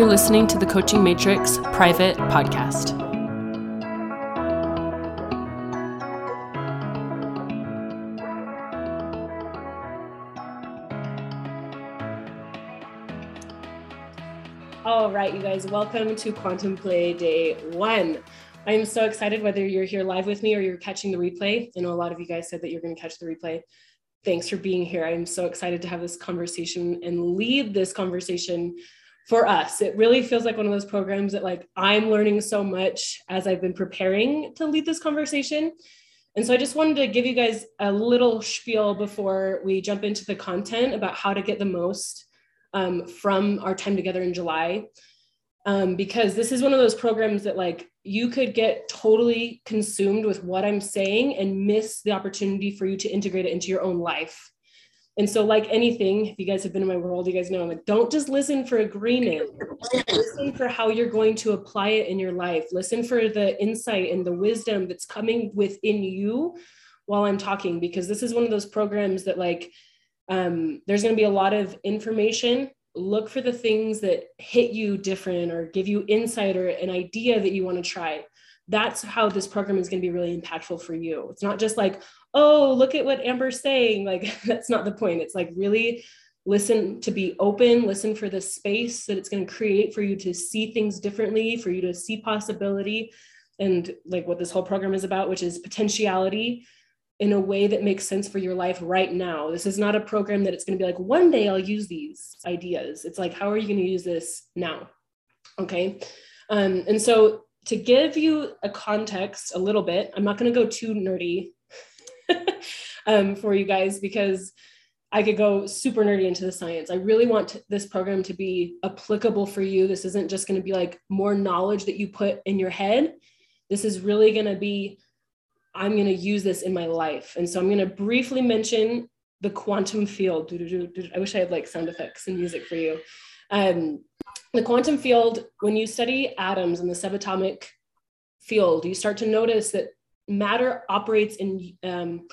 You're listening to the Coaching Matrix private podcast. All right, you guys, welcome to Quantum Play Day One. I'm so excited whether you're here live with me or you're catching the replay. I know a lot of you guys said that you're going to catch the replay. Thanks for being here. I'm so excited to have this conversation and lead this conversation for us. It really feels like one of those programs that like I'm learning so much as I've been preparing to lead this conversation. And so I just wanted to give you guys a little spiel before we jump into the content about how to get the most um, from our time together in July. Um, because this is one of those programs that like you could get totally consumed with what I'm saying and miss the opportunity for you to integrate it into your own life. And so, like anything, if you guys have been in my world, you guys know I'm like, don't just listen for agreement. listen for how you're going to apply it in your life. Listen for the insight and the wisdom that's coming within you while I'm talking, because this is one of those programs that, like, um, there's going to be a lot of information. Look for the things that hit you different or give you insight or an idea that you want to try that's how this program is going to be really impactful for you. It's not just like, oh, look at what Amber's saying. Like, that's not the point. It's like really listen to be open, listen for the space that it's going to create for you to see things differently, for you to see possibility. And like what this whole program is about, which is potentiality in a way that makes sense for your life right now. This is not a program that it's going to be like, one day I'll use these ideas. It's like, how are you going to use this now? Okay. Um, and so to give you a context a little bit, I'm not going to go too nerdy um, for you guys because I could go super nerdy into the science. I really want this program to be applicable for you. This isn't just going to be like more knowledge that you put in your head. This is really going to be, I'm going to use this in my life. And so I'm going to briefly mention the quantum field. I wish I had like sound effects and music for you. Um, the quantum field, when you study atoms in the subatomic field, you start to notice that matter operates in um,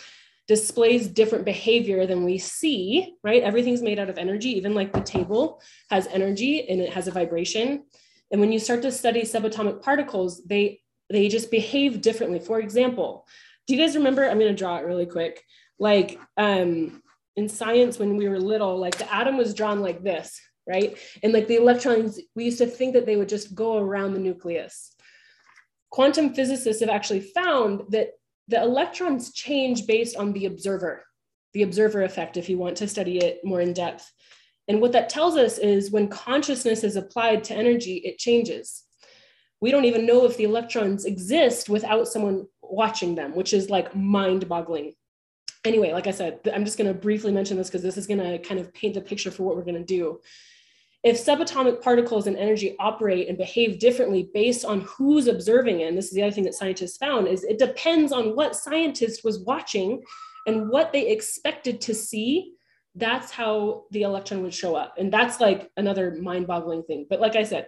displays different behavior than we see, right? Everything's made out of energy, even like the table has energy and it has a vibration. And when you start to study subatomic particles, they they just behave differently. For example, do you guys remember? I'm going to draw it really quick. Like um, in science, when we were little, like the atom was drawn like this, right? And like the electrons, we used to think that they would just go around the nucleus. Quantum physicists have actually found that the electrons change based on the observer, the observer effect, if you want to study it more in depth. And what that tells us is when consciousness is applied to energy, it changes. We don't even know if the electrons exist without someone watching them, which is like mind boggling. Anyway, like I said, I'm just going to briefly mention this because this is going to kind of paint the picture for what we're going to do if subatomic particles and energy operate and behave differently based on who's observing it, and this is the other thing that scientists found, is it depends on what scientist was watching and what they expected to see. That's how the electron would show up. And that's like another mind boggling thing. But like I said,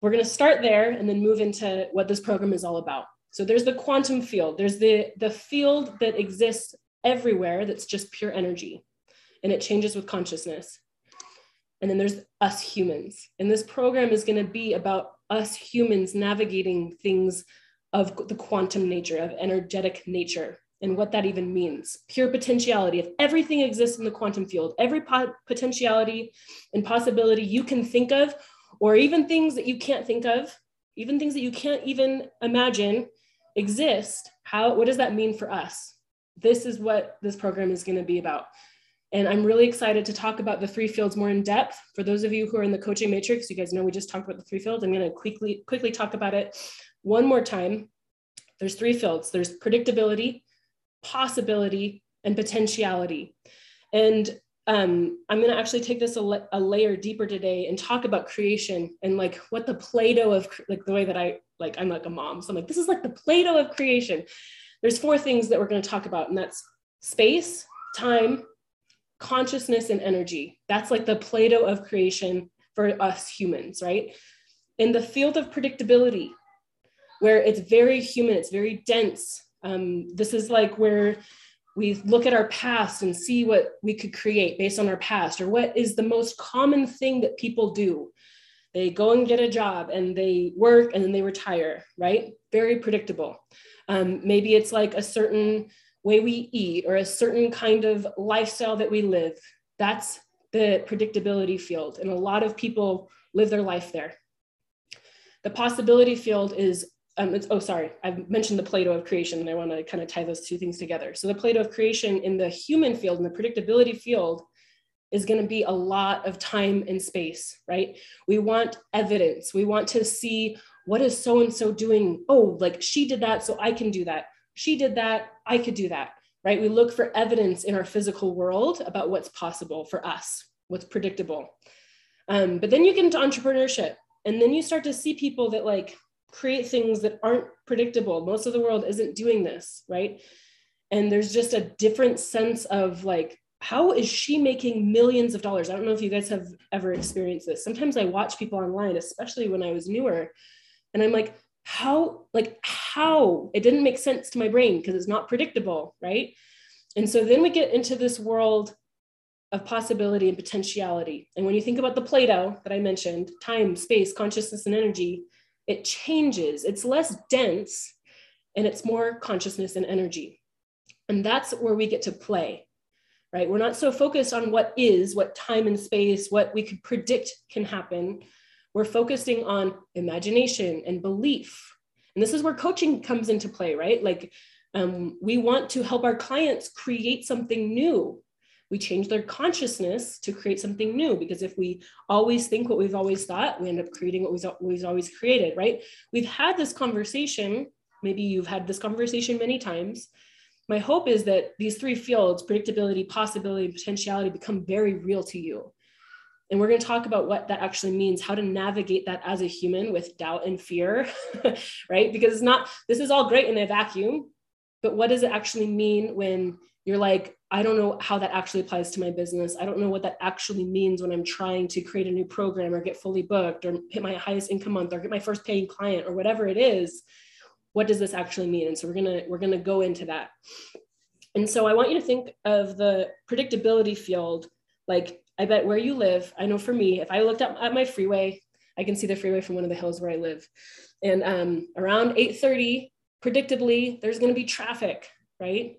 we're going to start there and then move into what this program is all about. So there's the quantum field, there's the, the field that exists everywhere that's just pure energy, and it changes with consciousness. And then there's us humans. And this program is going to be about us humans navigating things of the quantum nature, of energetic nature, and what that even means. Pure potentiality. If everything exists in the quantum field, every po- potentiality and possibility you can think of, or even things that you can't think of, even things that you can't even imagine exist, how, what does that mean for us? This is what this program is going to be about. And I'm really excited to talk about the three fields more in depth. For those of you who are in the coaching matrix, you guys know we just talked about the three fields. I'm going to quickly quickly talk about it one more time. There's three fields. There's predictability, possibility, and potentiality. And um, I'm going to actually take this a, la- a, layer deeper today and talk about creation and like what the Play-Doh of like the way that I like I'm like a mom, so I'm like this is like the Play-Doh of creation. There's four things that we're going to talk about, and that's space, time, consciousness and energy. That's like the Play Doh of creation for us humans, right? In the field of predictability, where it's very human, it's very dense. Um, this is like where we look at our past and see what we could create based on our past, or what is the most common thing that people do. They go and get a job and they work and then they retire, right? Very predictable. Um, maybe it's like a certain way we eat or a certain kind of lifestyle that we live. That's the predictability field. And a lot of people live their life there. The possibility field is, um, oh, sorry, I've mentioned the Play-Doh of creation, and I want to kind of tie those two things together. So, the Play-Doh of creation in the human field, in the predictability field, is going to be a lot of time and space, right? We want evidence. We want to see what is so and so doing. Oh, like she did that, so I can do that. She did that, I could do that, right? We look for evidence in our physical world about what's possible for us, what's predictable. Um, but then you get into entrepreneurship, and then you start to see people that like create things that aren't predictable. Most of the world isn't doing this, right? And there's just a different sense of like how is she making millions of dollars? I don't know if you guys have ever experienced this. Sometimes I watch people online, especially when I was newer, and I'm like, how, like, how? It didn't make sense to my brain because it's not predictable, right? And so then we get into this world of possibility and potentiality. And when you think about the Play-Doh that I mentioned, time, space, consciousness, and energy, it changes. It's less dense and it's more consciousness and energy. And that's where we get to play right? We're not so focused on what is, what time and space, what we could predict can happen. We're focusing on imagination and belief. And this is where coaching comes into play, right? Like um, we want to help our clients create something new. We change their consciousness to create something new because if we always think what we've always thought, we end up creating what we've, we've always created, right? We've had this conversation. Maybe you've had this conversation many times my hope is that these three fields predictability possibility and potentiality become very real to you and we're going to talk about what that actually means how to navigate that as a human with doubt and fear right because it's not this is all great in a vacuum but what does it actually mean when you're like i don't know how that actually applies to my business i don't know what that actually means when i'm trying to create a new program or get fully booked or hit my highest income month or get my first paying client or whatever it is what does this actually mean? And so we're gonna we're gonna go into that. And so I want you to think of the predictability field, like I bet where you live. I know for me, if I looked up at my freeway, I can see the freeway from one of the hills where I live. And um, around 8:30, predictably, there's going to be traffic, right?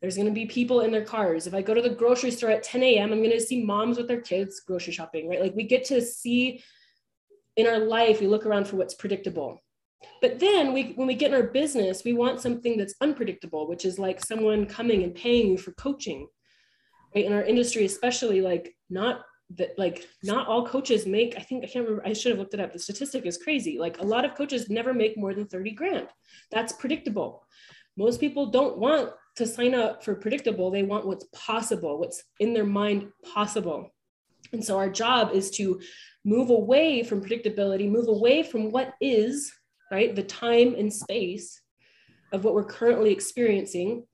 There's going to be people in their cars. If I go to the grocery store at 10 a.m., I'm going to see moms with their kids grocery shopping, right? Like we get to see in our life, we look around for what's predictable. But then we, when we get in our business, we want something that's unpredictable, which is like someone coming and paying you for coaching. Right? In our industry, especially like not that like not all coaches make, I think I can't remember, I should have looked it up. The statistic is crazy. Like a lot of coaches never make more than 30 grand. That's predictable. Most people don't want to sign up for predictable. They want what's possible, what's in their mind possible. And so our job is to move away from predictability, move away from what is right? The time and space of what we're currently experiencing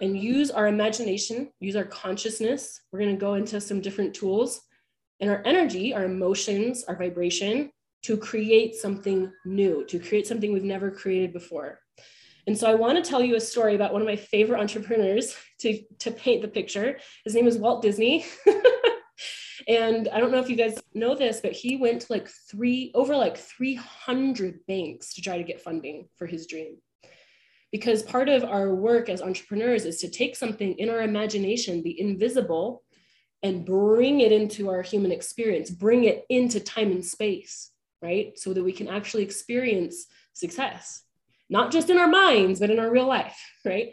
and use our imagination, use our consciousness. We're going to go into some different tools and our energy, our emotions, our vibration to create something new, to create something we've never created before. And so I want to tell you a story about one of my favorite entrepreneurs to, to paint the picture. His name is Walt Disney. And I don't know if you guys know this, but he went to like three, over like 300 banks to try to get funding for his dream. Because part of our work as entrepreneurs is to take something in our imagination, the invisible, and bring it into our human experience, bring it into time and space, right? So that we can actually experience success, not just in our minds, but in our real life, right?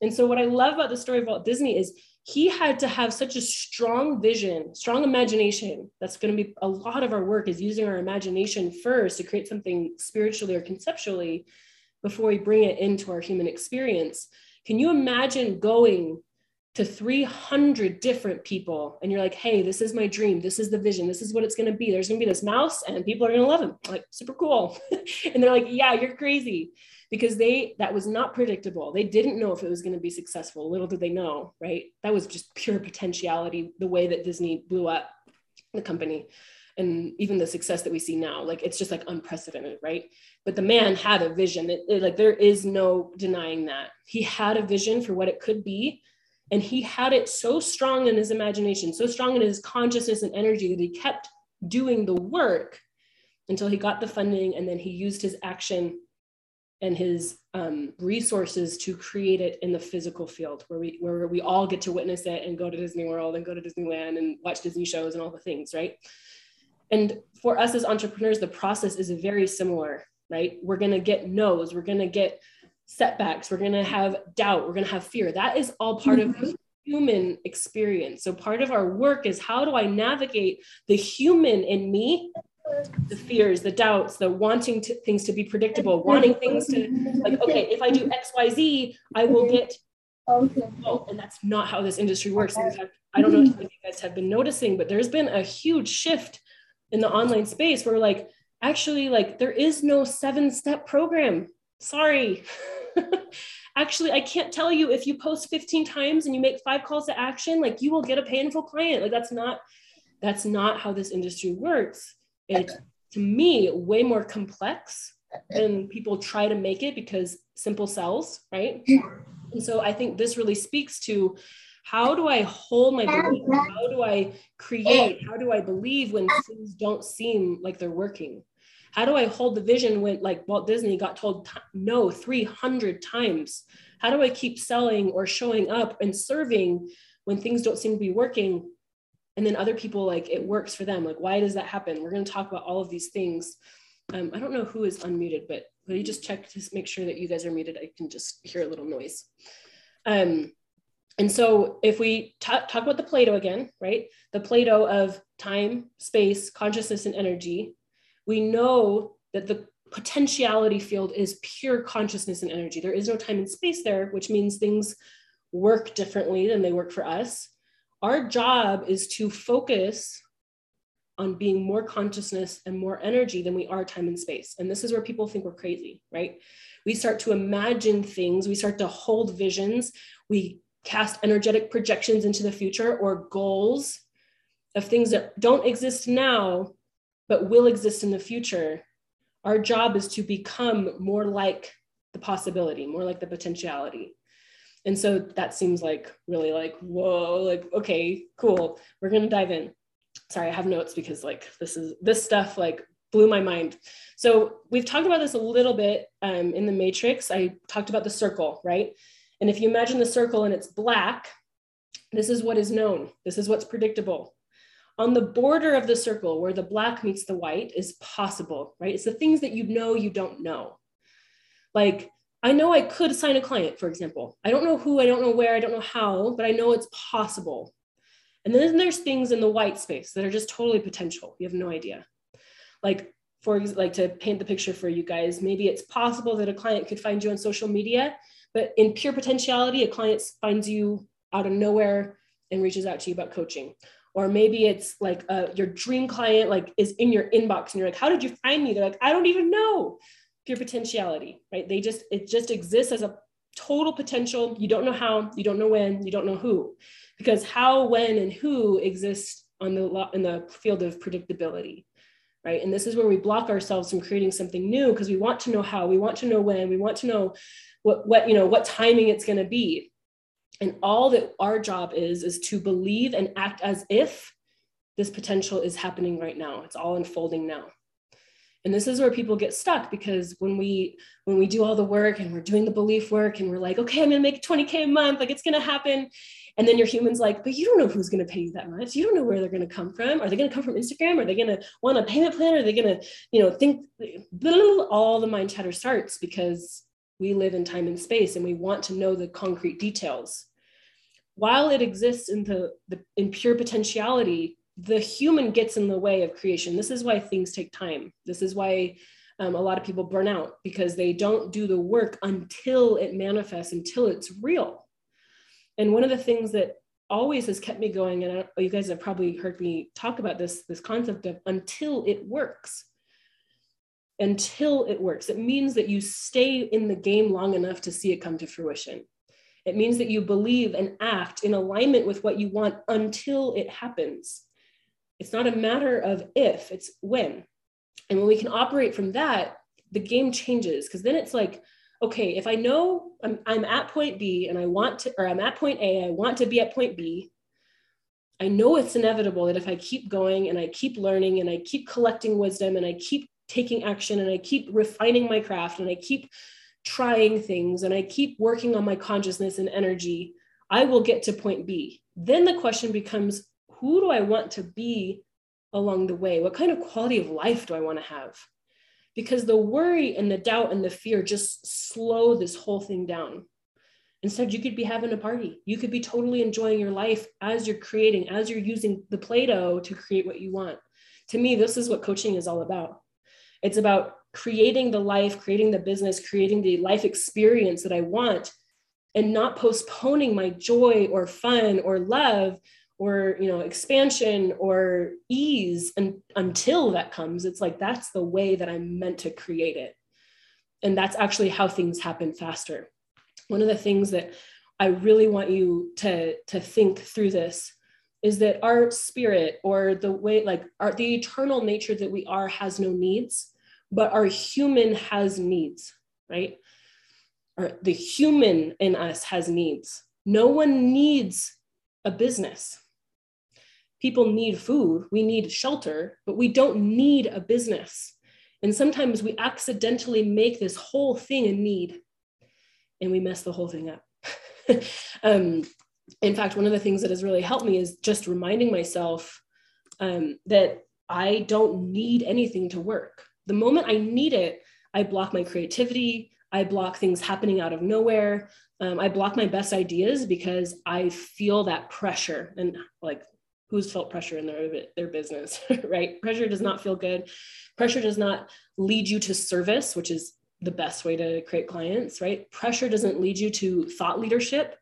And so, what I love about the story of Walt Disney is he had to have such a strong vision, strong imagination. That's going to be a lot of our work is using our imagination first to create something spiritually or conceptually before we bring it into our human experience. Can you imagine going to 300 different people and you're like, hey, this is my dream. This is the vision. This is what it's going to be. There's going to be this mouse and people are going to love him. Like, super cool. and they're like, yeah, you're crazy because they that was not predictable they didn't know if it was going to be successful little did they know right that was just pure potentiality the way that disney blew up the company and even the success that we see now like it's just like unprecedented right? But the man had a vision. It, it, like there is no denying that. He had a vision for what it could be and he had it so strong in his imagination so strong in his consciousness and energy that he kept doing the work until he got the funding and then he used his action and his um, resources to create it in the physical field where we where we all get to witness it and go to Disney World and go to Disneyland and watch Disney shows and all the things, right? And for us as entrepreneurs, the process is very similar, right? We're gonna get no's, we're gonna get setbacks, we're gonna have doubt, we're gonna have fear. That is all part mm-hmm. of the human experience. So part of our work is how do I navigate the human in me the fears, the doubts, the wanting to, things to be predictable, wanting things to like, okay, if I do X, Y, Z, I will get. Oh, and that's not how this industry works. In fact, I don't know if you guys have been noticing, but there's been a huge shift in the online space where like actually like there is no seven step program. Sorry. actually, I can't tell you if you post 15 times and you make five calls to action, like you will get a painful client. Like that's not that's not how this industry works it's to me way more complex than people try to make it because simple sells, right? And so I think this really speaks to how do I hold my belief? How do I create? How do I believe when things don't seem like they're working? How do I hold the vision when, like Walt Disney got told no 300 times? How do I keep selling or showing up and serving when things don't seem to be working? and then other people like it works for them like why does that happen we're going to talk about all of these things um, i don't know who is unmuted but will you just check to make sure that you guys are muted i can just hear a little noise um, and so if we talk, talk about the Play-Doh again right? The Play-Doh of time space consciousness and energy. We know that the potentiality field is pure consciousness and energy. There is no time and space there which means things work differently than they work for us. Our job is to focus on being more consciousness and more energy than we are time and space. And this is where people think we're crazy, right? We start to imagine things, we start to hold visions, we cast energetic projections into the future or goals of things that don't exist now, but will exist in the future. Our job is to become more like the possibility, more like the potentiality. And so that seems like really like whoa like okay cool. We're gonna dive in. Sorry i have notes because like this is this stuff like blew my mind. So we've talked about this a little bit um, in the matrix. I talked about the circle right and if you imagine the circle and it's black this is what is known this is what's predictable on the border of the circle where the black meets the white is possible right it's the things that you know you don't know like I know I could sign a client, for example. I don't know who, I don't know where, I don't know how, but I know it's possible. And then there's things in the white space that are just totally potential. You have no idea. Like, for like to paint the picture for you guys, maybe it's possible that a client could find you on social media, but in pure potentiality, a client finds you out of nowhere and reaches out to you about coaching. Or maybe it's like uh, your dream client like is in your inbox and you're like, how did you find me? They're like, I don't even know pure potentiality, right? They just, it just exists as a total potential. You don't know how, you don't know when, you don't know who, because how, when, and who exist on the in the field of predictability, right? And this is where we block ourselves from creating something new because we want to know how, we want to know when, we want to know what, what you know, what timing it's going to be. And all that our job is is to believe and act as if this potential is happening right now. It's all unfolding now. And this is where people get stuck because when we when we do all the work and we're doing the belief work and we're like okay i'm going to make 20k a month like it's going to happen. And then your human's like but you don't know who's going to pay you that much. You don't know where they're going to come from. Are they going to come from instagram? Are they going to want a payment plan? Are they going to you know think all the mind chatter starts because we live in time and space and we want to know the concrete details while it exists in the, the in pure potentiality the human gets in the way of creation. This is why things take time. This is why um, a lot of people burn out because they don't do the work until it manifests, until it's real. And one of the things that always has kept me going, and I, you guys have probably heard me talk about this, this concept of until it works. Until it works. It means that you stay in the game long enough to see it come to fruition. It means that you believe and act in alignment with what you want until it happens. It's not a matter of if, it's when. And when we can operate from that, the game changes because then it's like, okay, if I know I'm, I'm at point B and I want to, or I'm at point A, I want to be at point B, I know it's inevitable that if I keep going and I keep learning and I keep collecting wisdom and I keep taking action and I keep refining my craft and I keep trying things and I keep working on my consciousness and energy, I will get to point B. Then the question becomes who do I want to be along the way? What kind of quality of life do I want to have? Because the worry and the doubt and the fear just slow this whole thing down. Instead, you could be having a party. You could be totally enjoying your life as you're creating, as you're using the Play Doh to create what you want. To me, this is what coaching is all about. It's about creating the life, creating the business, creating the life experience that I want, and not postponing my joy or fun or love or you know expansion or ease and, until that comes. It's like that's the way that i'm meant to create it. And that's actually how things happen faster. One of the things that i really want you to to think through this is that our spirit or the way like our the eternal nature that we are has no needs but our human has needs right or the human in us has needs no one needs a business people need food we need shelter but we don't need a business and sometimes we accidentally make this whole thing a need and we mess the whole thing up. um, in fact, one of the things that has really helped me is just reminding myself um, that I don't need anything to work. The moment I need it, I block my creativity. I block things happening out of nowhere. Um, I block my best ideas because I feel that pressure. And like, who's felt pressure in their their business, right? Pressure does not feel good. Pressure does not lead you to service, which is the best way to create clients, right? Pressure doesn't lead you to thought leadership.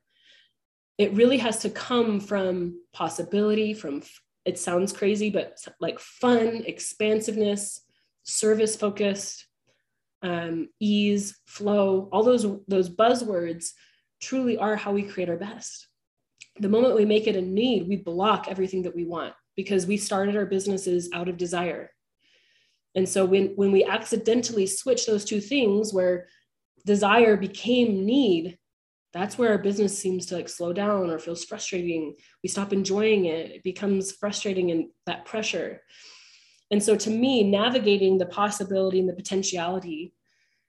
It really has to come from possibility, from it sounds crazy, but like fun, expansiveness, service focused, um, ease, flow, all those those buzzwords truly are how we create our best. The moment we make it a need, we block everything that we want because we started our businesses out of desire. And so when, when we accidentally switch those two things where desire became need, that's where our business seems to like slow down or feels frustrating. We stop enjoying it. It becomes frustrating and that pressure. And so to me, navigating the possibility and the potentiality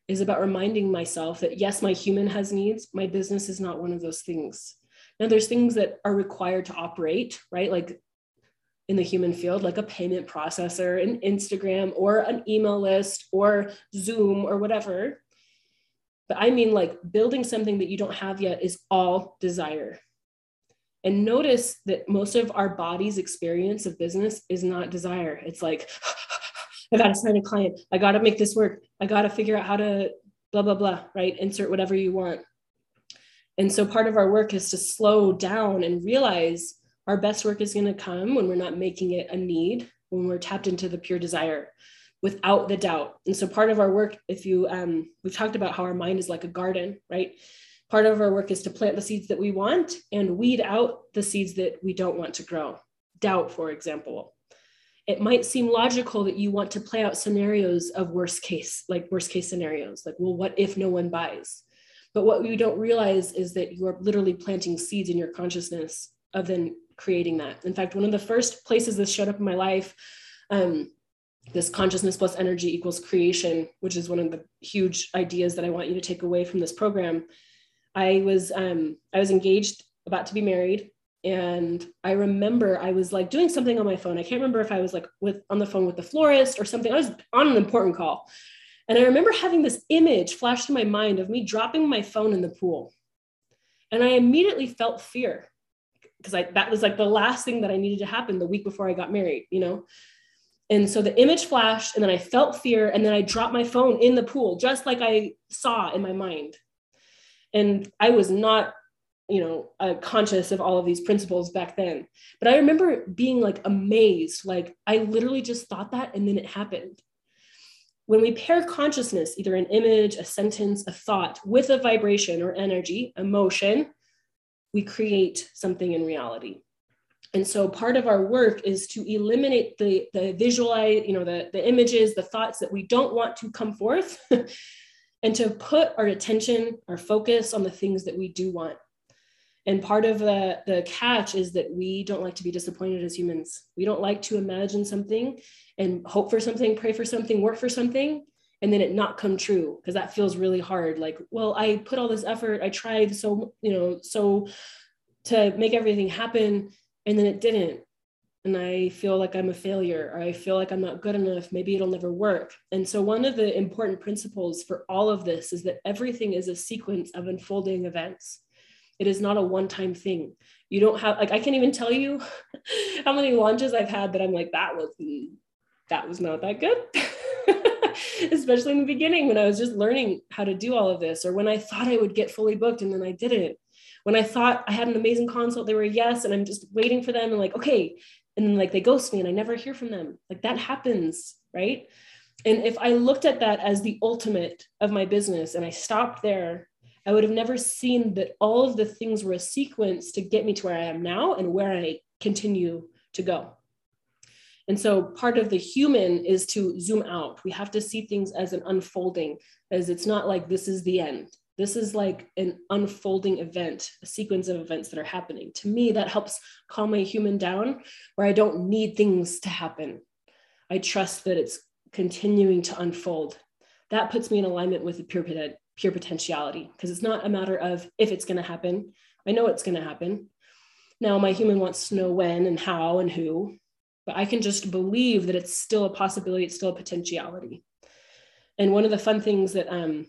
is about reminding myself that yes, my human has needs. My business is not one of those things. Now, there's things that are required to operate, right? Like in the human field, like a payment processor, an Instagram, or an email list, or Zoom, or whatever. But I mean, like building something that you don't have yet is all desire. And notice that most of our body's experience of business is not desire. It's like, I got to sign a client. I got to make this work. I got to figure out how to blah, blah, blah, right? Insert whatever you want. And so part of our work is to slow down and realize our best work is going to come when we're not making it a need, when we're tapped into the pure desire without the doubt. And so part of our work, if you, um, we've talked about how our mind is like a garden, right? Part of our work is to plant the seeds that we want and weed out the seeds that we don't want to grow. Doubt, for example. It might seem logical that you want to play out scenarios of worst case, like worst case scenarios, like, well, what if no one buys? But what we don't realize is that you're literally planting seeds in your consciousness of then creating that. In fact, one of the first places this showed up in my life, um, this consciousness plus energy equals creation, which is one of the huge ideas that I want you to take away from this program. I was um, I was engaged, about to be married, and I remember I was like doing something on my phone. I can't remember if I was like with on the phone with the florist or something. I was on an important call, and I remember having this image flash through my mind of me dropping my phone in the pool, and I immediately felt fear because I that was like the last thing that I needed to happen the week before I got married, you know. And so the image flashed, and then I felt fear, and then I dropped my phone in the pool, just like I saw in my mind. And I was not, you know, uh, conscious of all of these principles back then. But I remember being like amazed, like I literally just thought that, and then it happened. When we pair consciousness, either an image, a sentence, a thought, with a vibration or energy, emotion, we create something in reality. And so part of our work is to eliminate the, the visualize, you know, the, the images, the thoughts that we don't want to come forth, and to put our attention, our focus on the things that we do want. And part of the, the catch is that we don't like to be disappointed as humans. We don't like to imagine something and hope for something, pray for something, work for something, and then it not come true because that feels really hard. Like, well, I put all this effort, I tried so, you know, so to make everything happen, and then it didn't. And I feel like I'm a failure, or I feel like I'm not good enough. Maybe it'll never work. And so, one of the important principles for all of this is that everything is a sequence of unfolding events it is not a one time thing. You don't have, like, I can't even tell you how many launches I've had that I'm like, that was, mm, that was not that good. Especially in the beginning when I was just learning how to do all of this, or when I thought I would get fully booked and then I didn't. When I thought I had an amazing consult, they were yes, and I'm just waiting for them and like, okay. And then like they ghost me and I never hear from them. Like that happens, right? And if I looked at that as the ultimate of my business and I stopped there I would have never seen that all of the things were a sequence to get me to where I am now and where I continue to go. And so part of the human is to zoom out. We have to see things as an unfolding, as it's not like this is the end. This is like an unfolding event, a sequence of events that are happening. To me, that helps calm my human down where I don't need things to happen. I trust that it's continuing to unfold. That puts me in alignment with the pure pure potentiality because it's not a matter of if it's going to happen. I know it's going to happen. Now, my human wants to know when and how and who, but I can just believe that it's still a possibility, it's still a potentiality. And one of the fun things that um,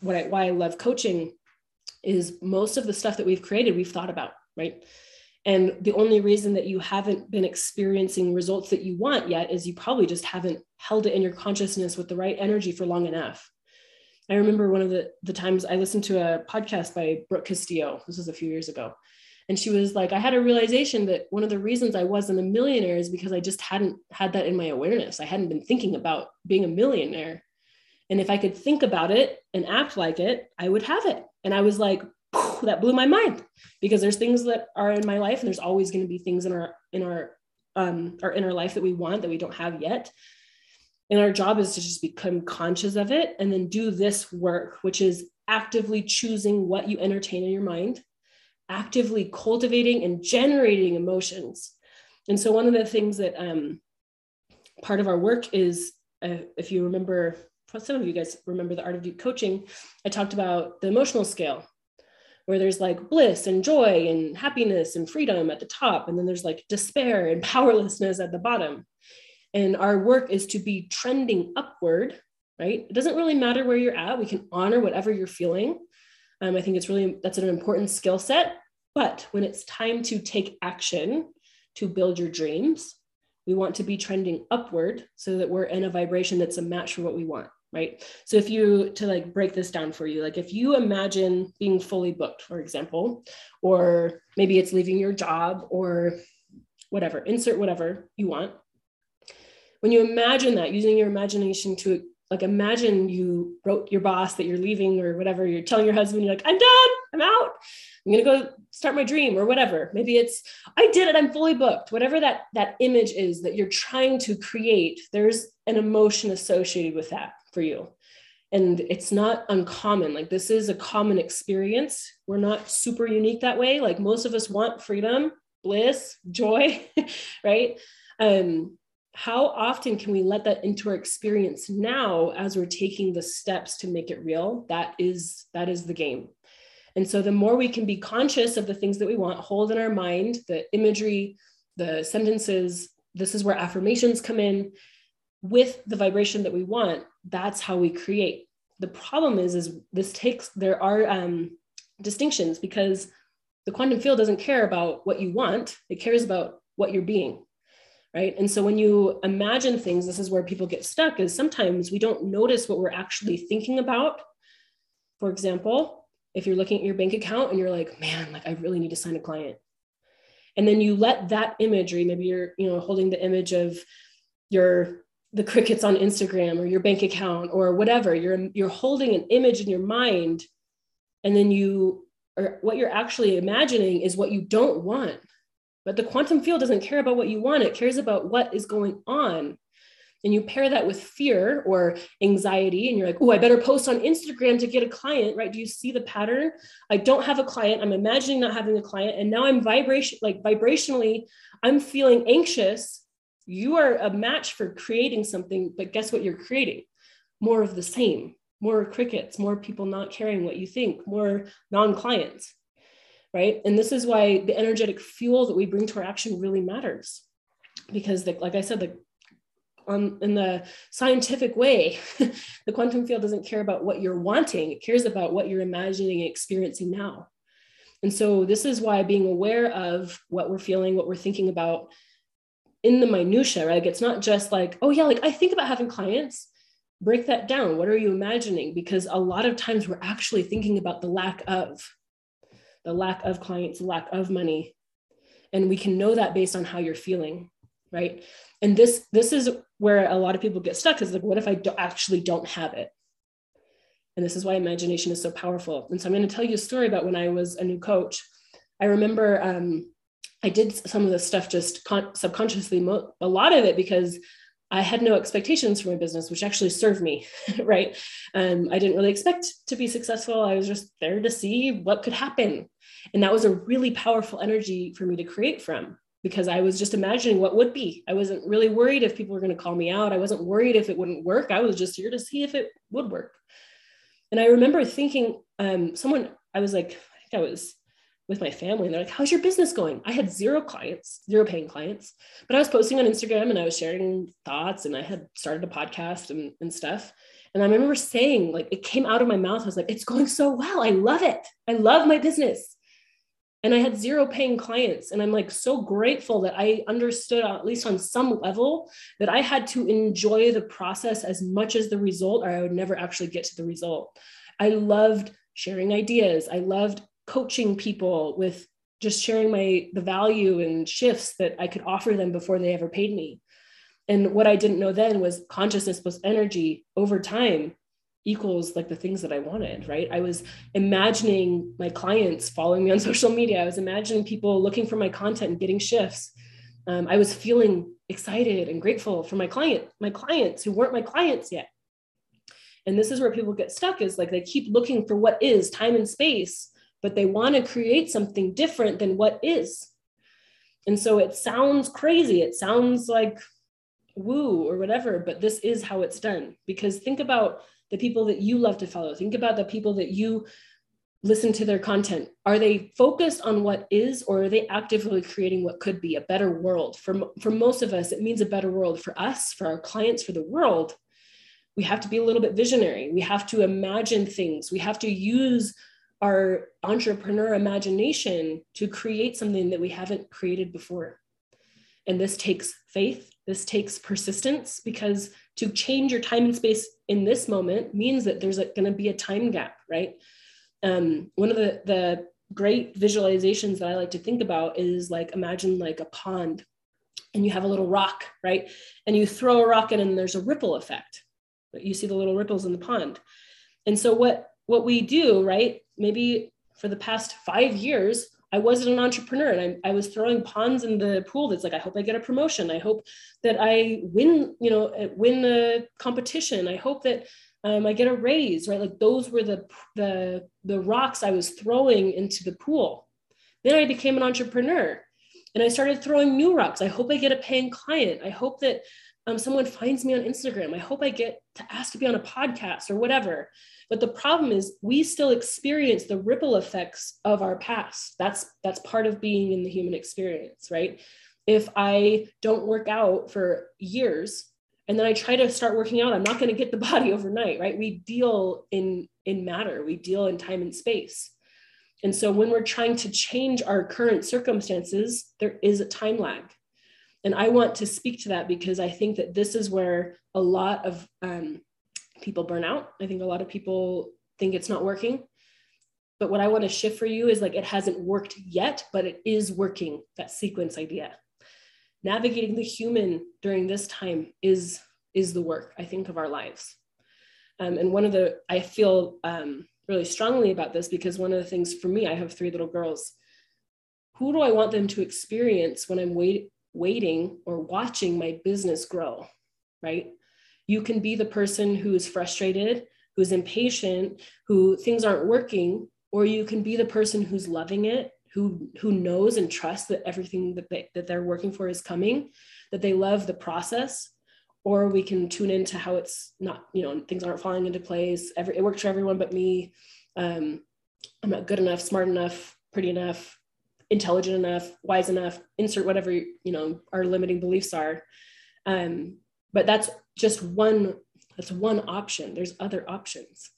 what I, why I love coaching is most of the stuff that we've created, we've thought about, right? And the only reason that you haven't been experiencing results that you want yet is you probably just haven't held it in your consciousness with the right energy for long enough. I remember one of the, the times I listened to a podcast by Brooke Castillo. This was a few years ago. And she was like, I had a realization that one of the reasons I wasn't a millionaire is because I just hadn't had that in my awareness. I hadn't been thinking about being a millionaire. And if I could think about it and act like it, I would have it. And I was like, that blew my mind because there's things that are in my life and there's always going to be things in our in our um our inner life that we want that we don't have yet and our job is to just become conscious of it and then do this work, which is actively choosing what you entertain in your mind, actively cultivating and generating emotions. And so, one of the things that um, part of our work is, uh, if you remember, some of you guys remember the Art of Deep Coaching, I talked about the emotional scale, where there's like bliss and joy and happiness and freedom at the top, and then there's like despair and powerlessness at the bottom. And our work is to be trending upward, right? It doesn't really matter where you're at. We can honor whatever you're feeling. Um, I think it's really, that's an important skill set. But when it's time to take action to build your dreams, we want to be trending upward so that we're in a vibration that's a match for what we want right? So if you to like break this down for you like if you imagine being fully booked for example or maybe it's leaving your job or whatever insert whatever you want. When you imagine that using your imagination to like imagine you wrote your boss that you're leaving or whatever you're telling your husband you're like i'm done i'm out. I'm to go start my dream or whatever. Maybe it's i did it i'm fully booked. Whatever that that image is that you're trying to create there's an emotion associated with that for you. And it's not uncommon. Like this is a common experience. We're not super unique that way. Like most of us want freedom bliss joy right? Um how often can we let that into our experience now as we're taking the steps to make it real? That is that is the game. And so the more we can be conscious of the things that we want hold in our mind the imagery the sentences this is where affirmations come in with the vibration that we want that's how we create. The problem is is this takes there are um, distinctions because the quantum field doesn't care about what you want. It cares about what you're being right? And so when you imagine things this is where people get stuck is sometimes we don't notice what we're actually thinking about. For example if you're looking at your bank account and you're like man like i really need to sign a client. And then you let that imagery maybe you're you know holding the image of your the crickets on instagram or your bank account or whatever. You're you're holding an image in your mind and then you or what you're actually imagining is what you don't want. But the quantum field doesn't care about what you want, it cares about what is going on. and you pair that with fear or anxiety and you're like oh i better post on instagram to get a client right? Do you see the pattern? I don't have a client. I'm imagining not having a client. And now i'm vibration like vibrationally i'm feeling anxious you are a match for creating something but guess what you're creating? More of the same more crickets more people not caring what you think more non-clients right? And this is why the energetic fuel that we bring to our action really matters. Because the, like i said the on in the scientific way the quantum field doesn't care about what you're wanting. It cares about what you're imagining and experiencing now. And so this is why being aware of what we're feeling what we're thinking about in the minutia right? Like it's not just like oh yeah like i think about having clients. Break that down. What are you imagining? Because a lot of times we're actually thinking about the lack of the lack of clients lack of money. And we can know that based on how you're feeling right? And this this is where a lot of people get stuck is like what if i do, actually don't have it? And this is why imagination is so powerful. And so i'm going to tell you a story about when i was a new coach. I remember um, i did some of this stuff just con- subconsciously mo- a lot of it because I had no expectations for my business, which actually served me, right? Um, I didn't really expect to be successful. I was just there to see what could happen. And that was a really powerful energy for me to create from because I was just imagining what would be. I wasn't really worried if people were going to call me out. I wasn't worried if it wouldn't work. I was just here to see if it would work. And I remember thinking, um, someone, I was like, I think I was with my family and they're like, How's your business going? I had zero clients, zero paying clients, but I was posting on Instagram and I was sharing thoughts and I had started a podcast and, and stuff. And I remember saying, like, it came out of my mouth. I was like, It's going so well. I love it. I love my business and I had zero paying clients. And I'm like so grateful that I understood, at least on some level, that I had to enjoy the process as much as the result, or I would never actually get to the result. I loved sharing ideas. I loved coaching people with just sharing my the value and shifts that I could offer them before they ever paid me. And what I didn't know then was consciousness plus energy over time equals like the things that I wanted, right? I was imagining my clients following me on social media. I was imagining people looking for my content and getting shifts. Um, I was feeling excited and grateful for my client, my clients who weren't my clients yet. And this is where people get stuck is like they keep looking for what is time and space, but they want to create something different than what is. And so it sounds crazy. It sounds like woo or whatever, but this is how it's done. Because think about the people that you love to follow. Think about the people that you listen to their content. Are they focused on what is, or are they actively creating what could be a better world? For, for most of us, it means a better world. For us, for our clients, for the world, we have to be a little bit visionary. We have to imagine things. We have to use our entrepreneur imagination to create something that we haven't created before. And this takes faith, this takes persistence, because to change your time and space in this moment means that there's going to be a time gap, right? Um, one of the, the great visualizations that I like to think about is like imagine like a pond and you have a little rock, right? And you throw a rock in and there's a ripple effect. You see the little ripples in the pond. And so what what we do, right? Maybe for the past five years, I wasn't an entrepreneur and I, I was throwing pawns in the pool. That's like, I hope I get a promotion. I hope that I win, you know, uh, win the competition. I hope that um, I get a raise, right? Like those were the, the, the rocks I was throwing into the pool. Then I became an entrepreneur and I started throwing new rocks. I hope I get a paying client. I hope that um, someone finds me on Instagram. I hope I get to ask to be on a podcast or whatever. But the problem is we still experience the ripple effects of our past. That's that's part of being in the human experience, right? If I don't work out for years and then I try to start working out, I'm not going to get the body overnight, right? We deal in in matter, we deal in time and space. And so when we're trying to change our current circumstances, there is a time lag. And I want to speak to that because I think that this is where a lot of um, people burn out. I think a lot of people think it's not working. But what I want to shift for you is like it hasn't worked yet, but it is working, that sequence idea. Navigating the human during this time is is the work, I think, of our lives. Um, and one of the, I feel um, really strongly about this because one of the things for me, I have three little girls. Who do I want them to experience when I'm wait, waiting or watching my business grow? right? You can be the person who is frustrated, who's impatient, who things aren't working, or you can be the person who's loving it, who who knows and trusts that everything that they, that they're working for is coming, that they love the process, or we can tune into how it's not, you know, things aren't falling into place. Every it works for everyone but me. Um, I'm not good enough, smart enough, pretty enough, intelligent enough, wise enough. Insert whatever you know our limiting beliefs are. Um, but that's just one. That's one option. There's other options.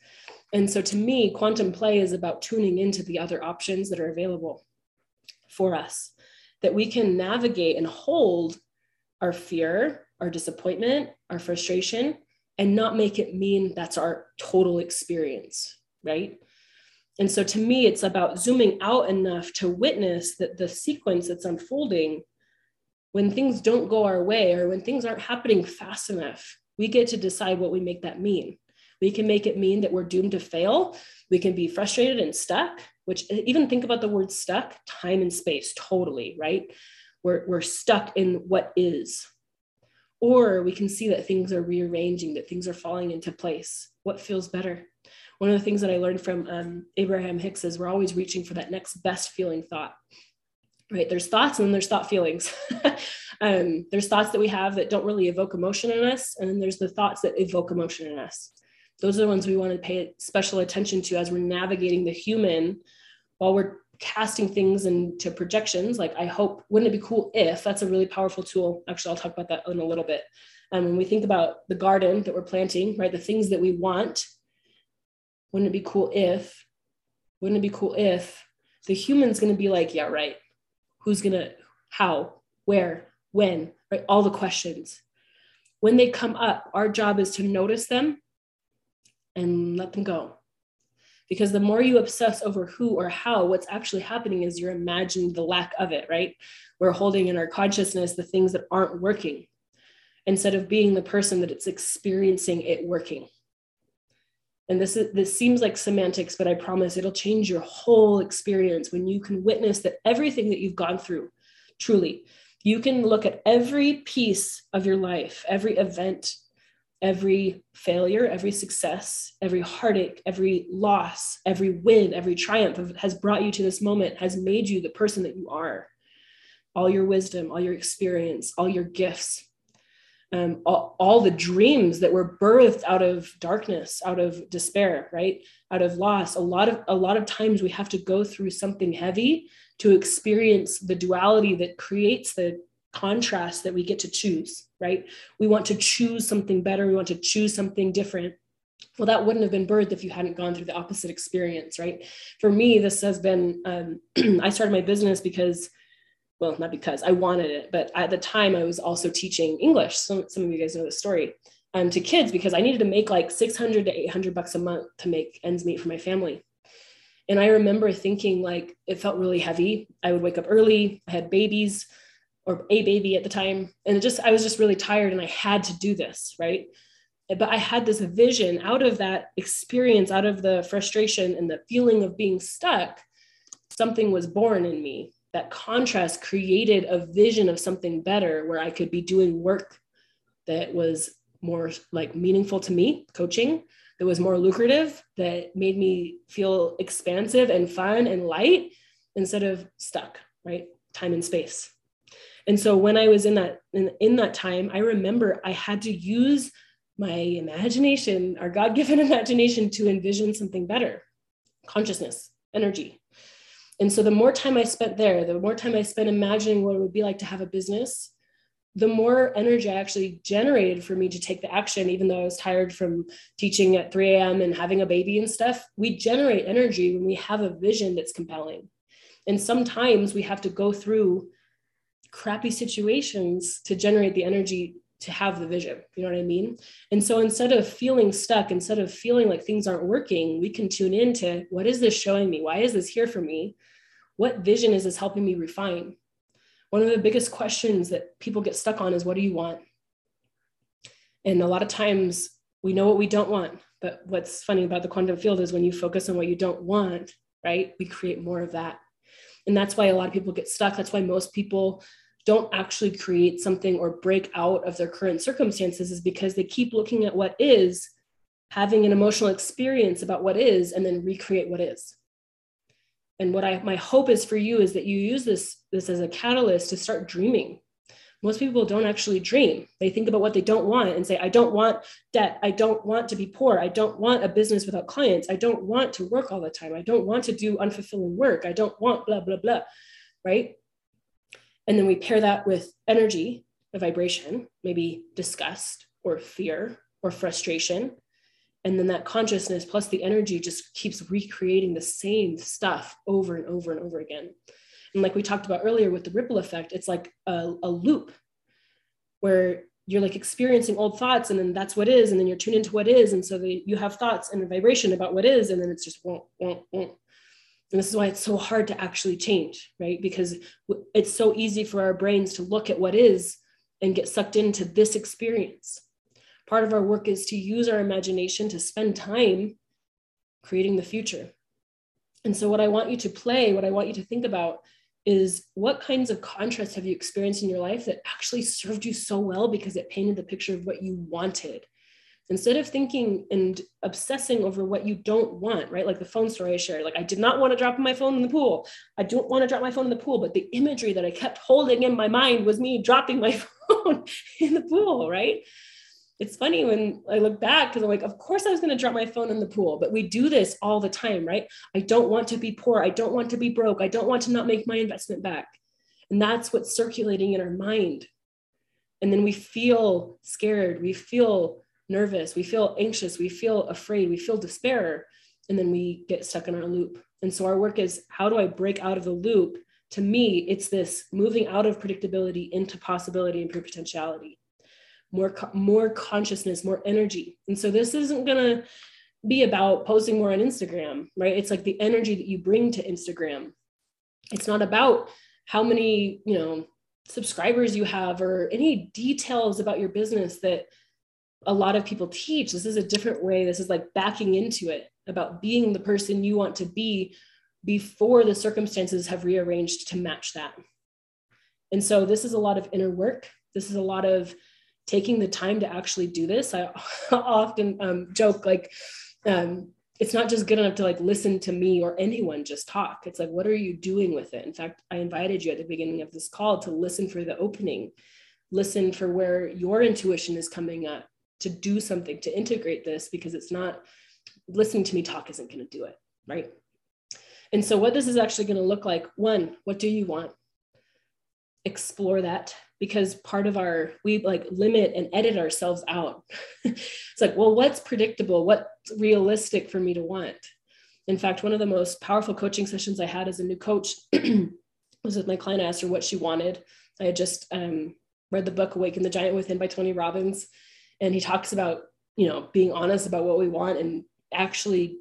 And so to me, quantum play is about tuning into the other options that are available for us, that we can navigate and hold our fear, our disappointment, our frustration, and not make it mean that's our total experience, right? And so to me, it's about zooming out enough to witness that the sequence that's unfolding, when things don't go our way or when things aren't happening fast enough, we get to decide what we make that mean. We can make it mean that we're doomed to fail. We can be frustrated and stuck, which even think about the word stuck, time and space, totally, right? We're, we're stuck in what is. Or we can see that things are rearranging, that things are falling into place. What feels better? One of the things that I learned from um, Abraham Hicks is we're always reaching for that next best feeling thought right? There's thoughts and then there's thought feelings. Um, there's thoughts that we have that don't really evoke emotion in us and then there's the thoughts that evoke emotion in us. Those are the ones we want to pay special attention to as we're navigating the human while we're casting things into projections. Like i hope wouldn't it be cool if that's a really powerful tool actually i'll talk about that in a little bit. And um, when we think about the garden that we're planting right the things that we want wouldn't it be cool if wouldn't it be cool if the human's going to be like yeah right. Who's going to how where when right? All the questions. When they come up our job is to notice them and let them go. Because the more you obsess over who or how what's actually happening is you're imagining the lack of it right? We're holding in our consciousness the things that aren't working instead of being the person that it's experiencing it working and this is this seems like semantics but i promise it'll change your whole experience when you can witness that everything that you've gone through truly you can look at every piece of your life every event every failure, every success, every heartache, every loss, every win, every triumph has brought you to this moment, has made you the person that you are. All your wisdom, all your experience, all your gifts, um, all, all the dreams that were birthed out of darkness, out of despair, right? Out of loss. A lot of a lot of times we have to go through something heavy to experience the duality that creates the contrast that we get to choose, right? We want to choose something better. We want to choose something different. Well, that wouldn't have been birthed if you hadn't gone through the opposite experience, right? For me, this has been, um, I started my business because, well, not because I wanted it, but at the time I was also teaching English. Some, some of you guys know the story. Um, to kids because I needed to make like 600 to 800 bucks a month to make ends meet for my family. And I remember thinking like it felt really heavy. I would wake up early, I had babies or a baby at the time and it just i was just really tired and i had to do this right but i had this vision out of that experience out of the frustration and the feeling of being stuck something was born in me that contrast created a vision of something better where i could be doing work that was more like meaningful to me coaching that was more lucrative that made me feel expansive and fun and light instead of stuck right? Time and space. And so when i was in that in, in that time i remember i had to use my imagination our god-given imagination to envision something better. Consciousness energy and so the more time i spent there the more time i spent imagining what it would be like to have a business the more energy I actually generated for me to take the action, even though I was tired from teaching at 3 a.m. and having a baby and stuff, we generate energy when we have a vision that's compelling. And sometimes we have to go through crappy situations to generate the energy to have the vision. You know what I mean? And so instead of feeling stuck, instead of feeling like things aren't working, we can tune into what is this showing me? Why is this here for me? What vision is this helping me refine? One of the biggest questions that people get stuck on is what do you want? And a lot of times we know what we don't want. But what's funny about the quantum field is when you focus on what you don't want, right? We create more of that. And that's why a lot of people get stuck. That's why most people don't actually create something or break out of their current circumstances is because they keep looking at what is, having an emotional experience about what is, and then recreate what is. And what I my hope is for you is that you use this this as a catalyst to start dreaming. Most people don't actually dream. They think about what they don't want and say, I don't want debt. I don't want to be poor. I don't want a business without clients. I don't want to work all the time. I don't want to do unfulfilling work. I don't want blah, blah, blah. Right. And then we pair that with energy, a vibration, maybe disgust or fear or frustration. And then that consciousness plus the energy just keeps recreating the same stuff over and over and over again. And like we talked about earlier with the ripple effect, it's like a, a loop where you're like experiencing old thoughts and then that's what is and then you're tuned into what is and so the, you have thoughts and a vibration about what is and then it's just won't, won't, won't. And this is why it's so hard to actually change, right? Because it's so easy for our brains to look at what is and get sucked into this experience. Part of our work is to use our imagination to spend time creating the future. And so, what I want you to play, what I want you to think about is what kinds of contrasts have you experienced in your life that actually served you so well because it painted the picture of what you wanted? instead of thinking and obsessing over what you don't want, right? Like the phone story I shared, like I did not want to drop my phone in the pool. I don't want to drop my phone in the pool, but the imagery that I kept holding in my mind was me dropping my phone in the pool, right? It's funny when I look back because I'm like, of course I was going to drop my phone in the pool, but we do this all the time, right? I don't want to be poor. I don't want to be broke. I don't want to not make my investment back. And that's what's circulating in our mind. And then we feel scared. We feel nervous, we feel anxious, we feel afraid, we feel despair, and then we get stuck in our loop. And so our work is how do I break out of the loop? To me, it's this moving out of predictability into possibility and potentiality. More, more consciousness, more energy. And so this isn't gonna be about posting more on Instagram, right? It's like the energy that you bring to Instagram. It's not about how many, you know, subscribers you have or any details about your business that a lot of people teach. This is a different way. This is like backing into it about being the person you want to be before the circumstances have rearranged to match that. And so this is a lot of inner work. This is a lot of taking the time to actually do this. I often um, joke like, um, it's not just good enough to like listen to me or anyone just talk. It's like, what are you doing with it? In fact, I invited you at the beginning of this call to listen for the opening, listen for where your intuition is coming up, to do something to integrate this because it's not listening to me talk isn't going to do it right and so what this is actually going to look like one what do you want explore that because part of our we like limit and edit ourselves out. It's like well what's predictable? What's realistic for me to want? In fact one of the most powerful coaching sessions i had as a new coach was with my client. I asked her what she wanted. I had just um, read the book awaken the giant within by tony robbins. And he talks about you know being honest about what we want and actually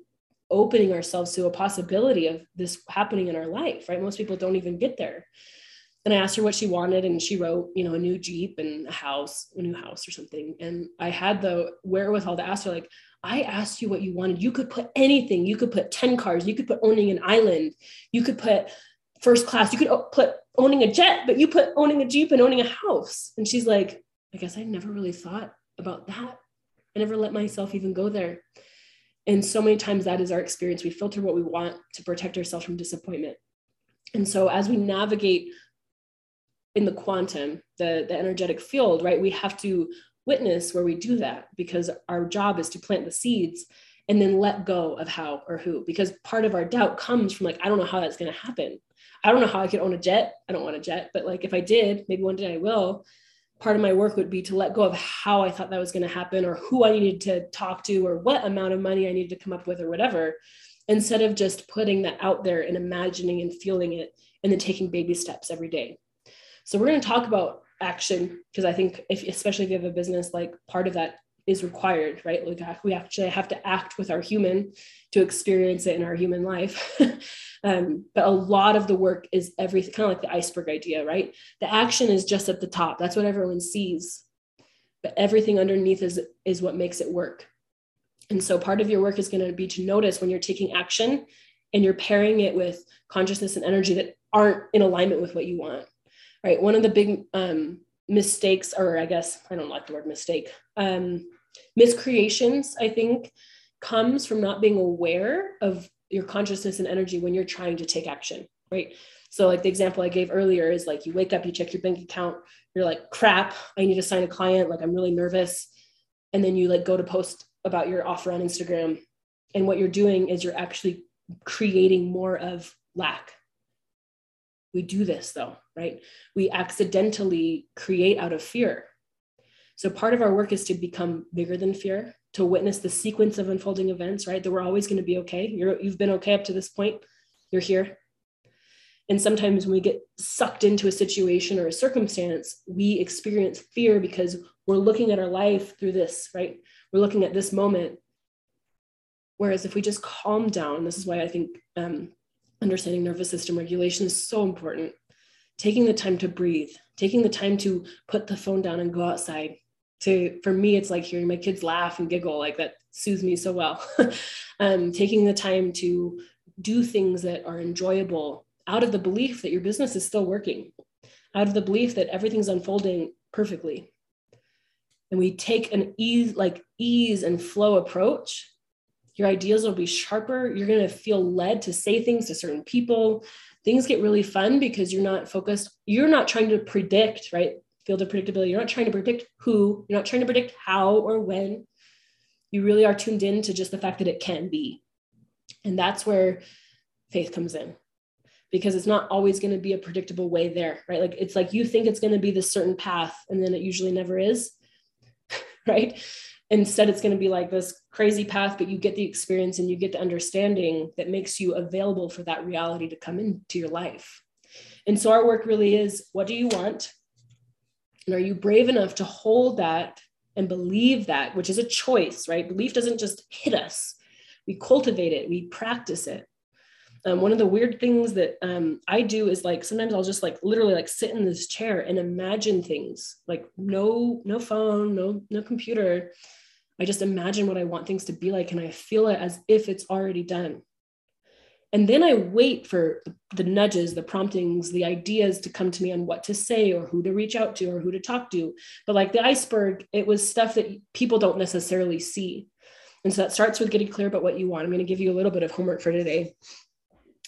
opening ourselves to a possibility of this happening in our life right? Most people don't even get there and i asked her what she wanted and she wrote you know a new jeep and a house a new house or something and i had the wherewithal to ask her like i asked you what you wanted you could put anything you could put 10 cars you could put owning an island you could put first class you could put owning a jet but you put owning a jeep and owning a house and she's like i guess i never really thought about that. I never let myself even go there. And so many times that is our experience. We filter what we want to protect ourselves from disappointment. And so as we navigate in the quantum, the, the energetic field, right, we have to witness where we do that because our job is to plant the seeds and then let go of how or who. Because part of our doubt comes from like, I don't know how that's going to happen. I don't know how I could own a jet. I don't want a jet, but like if I did, maybe one day I will part of my work would be to let go of how I thought that was going to happen or who I needed to talk to or what amount of money I needed to come up with or whatever, instead of just putting that out there and imagining and feeling it and then taking baby steps every day. So we're going to talk about action because I think if especially if you have a business like part of that is required, right? Like we actually have to act with our human to experience it in our human life. um, but a lot of the work is everything, kind of like the iceberg idea, right? The action is just at the top. That's what everyone sees. But everything underneath is is what makes it work. And so part of your work is going to be to notice when you're taking action and you're pairing it with consciousness and energy that aren't in alignment with what you want right? One of the big um, mistakes, or I guess I don't like the word mistake, um, miscreations, I think, comes from not being aware of your consciousness and energy when you're trying to take action, right? So, like the example I gave earlier is like you wake up, you check your bank account, you're like, crap, I need to sign a client, like I'm really nervous. And then you like go to post about your offer on Instagram. And what you're doing is you're actually creating more of lack. We do this though, right? We accidentally create out of fear. So part of our work is to become bigger than fear, to witness the sequence of unfolding events, right? That we're always going to be okay. You're, you've been okay up to this point. You're here. And sometimes when we get sucked into a situation or a circumstance, we experience fear because we're looking at our life through this, right? We're looking at this moment. Whereas if we just calm down, this is why I think um, understanding nervous system regulation is so important. Taking the time to breathe, taking the time to put the phone down and go outside. To for me, it's like hearing my kids laugh and giggle, like that soothes me so well. um, taking the time to do things that are enjoyable out of the belief that your business is still working, out of the belief that everything's unfolding perfectly. And we take an ease, like ease and flow approach your ideas will be sharper. You're going to feel led to say things to certain people. Things get really fun because you're not focused. You're not trying to predict, right? Field of predictability. You're not trying to predict who, you're not trying to predict how or when. You really are tuned in to just the fact that it can be. And that's where faith comes in because it's not always going to be a predictable way there, right? Like it's like you think it's going to be this certain path and then it usually never is, right? Instead it's going to be like this crazy path but you get the experience and you get the understanding that makes you available for that reality to come into your life. And so our work really is what do you want? And are you brave enough to hold that and believe that which is a choice right? Belief doesn't just hit us. We cultivate it we practice it. Um, one of the weird things that um, I do is like sometimes I'll just like literally like sit in this chair and imagine things like no no phone no no computer I just imagine what I want things to be like and I feel it as if it's already done. And then I wait for the nudges, the promptings, the ideas to come to me on what to say or who to reach out to or who to talk to. But like the iceberg, it was stuff that people don't necessarily see. And so that starts with getting clear about what you want. I'm going to give you a little bit of homework for today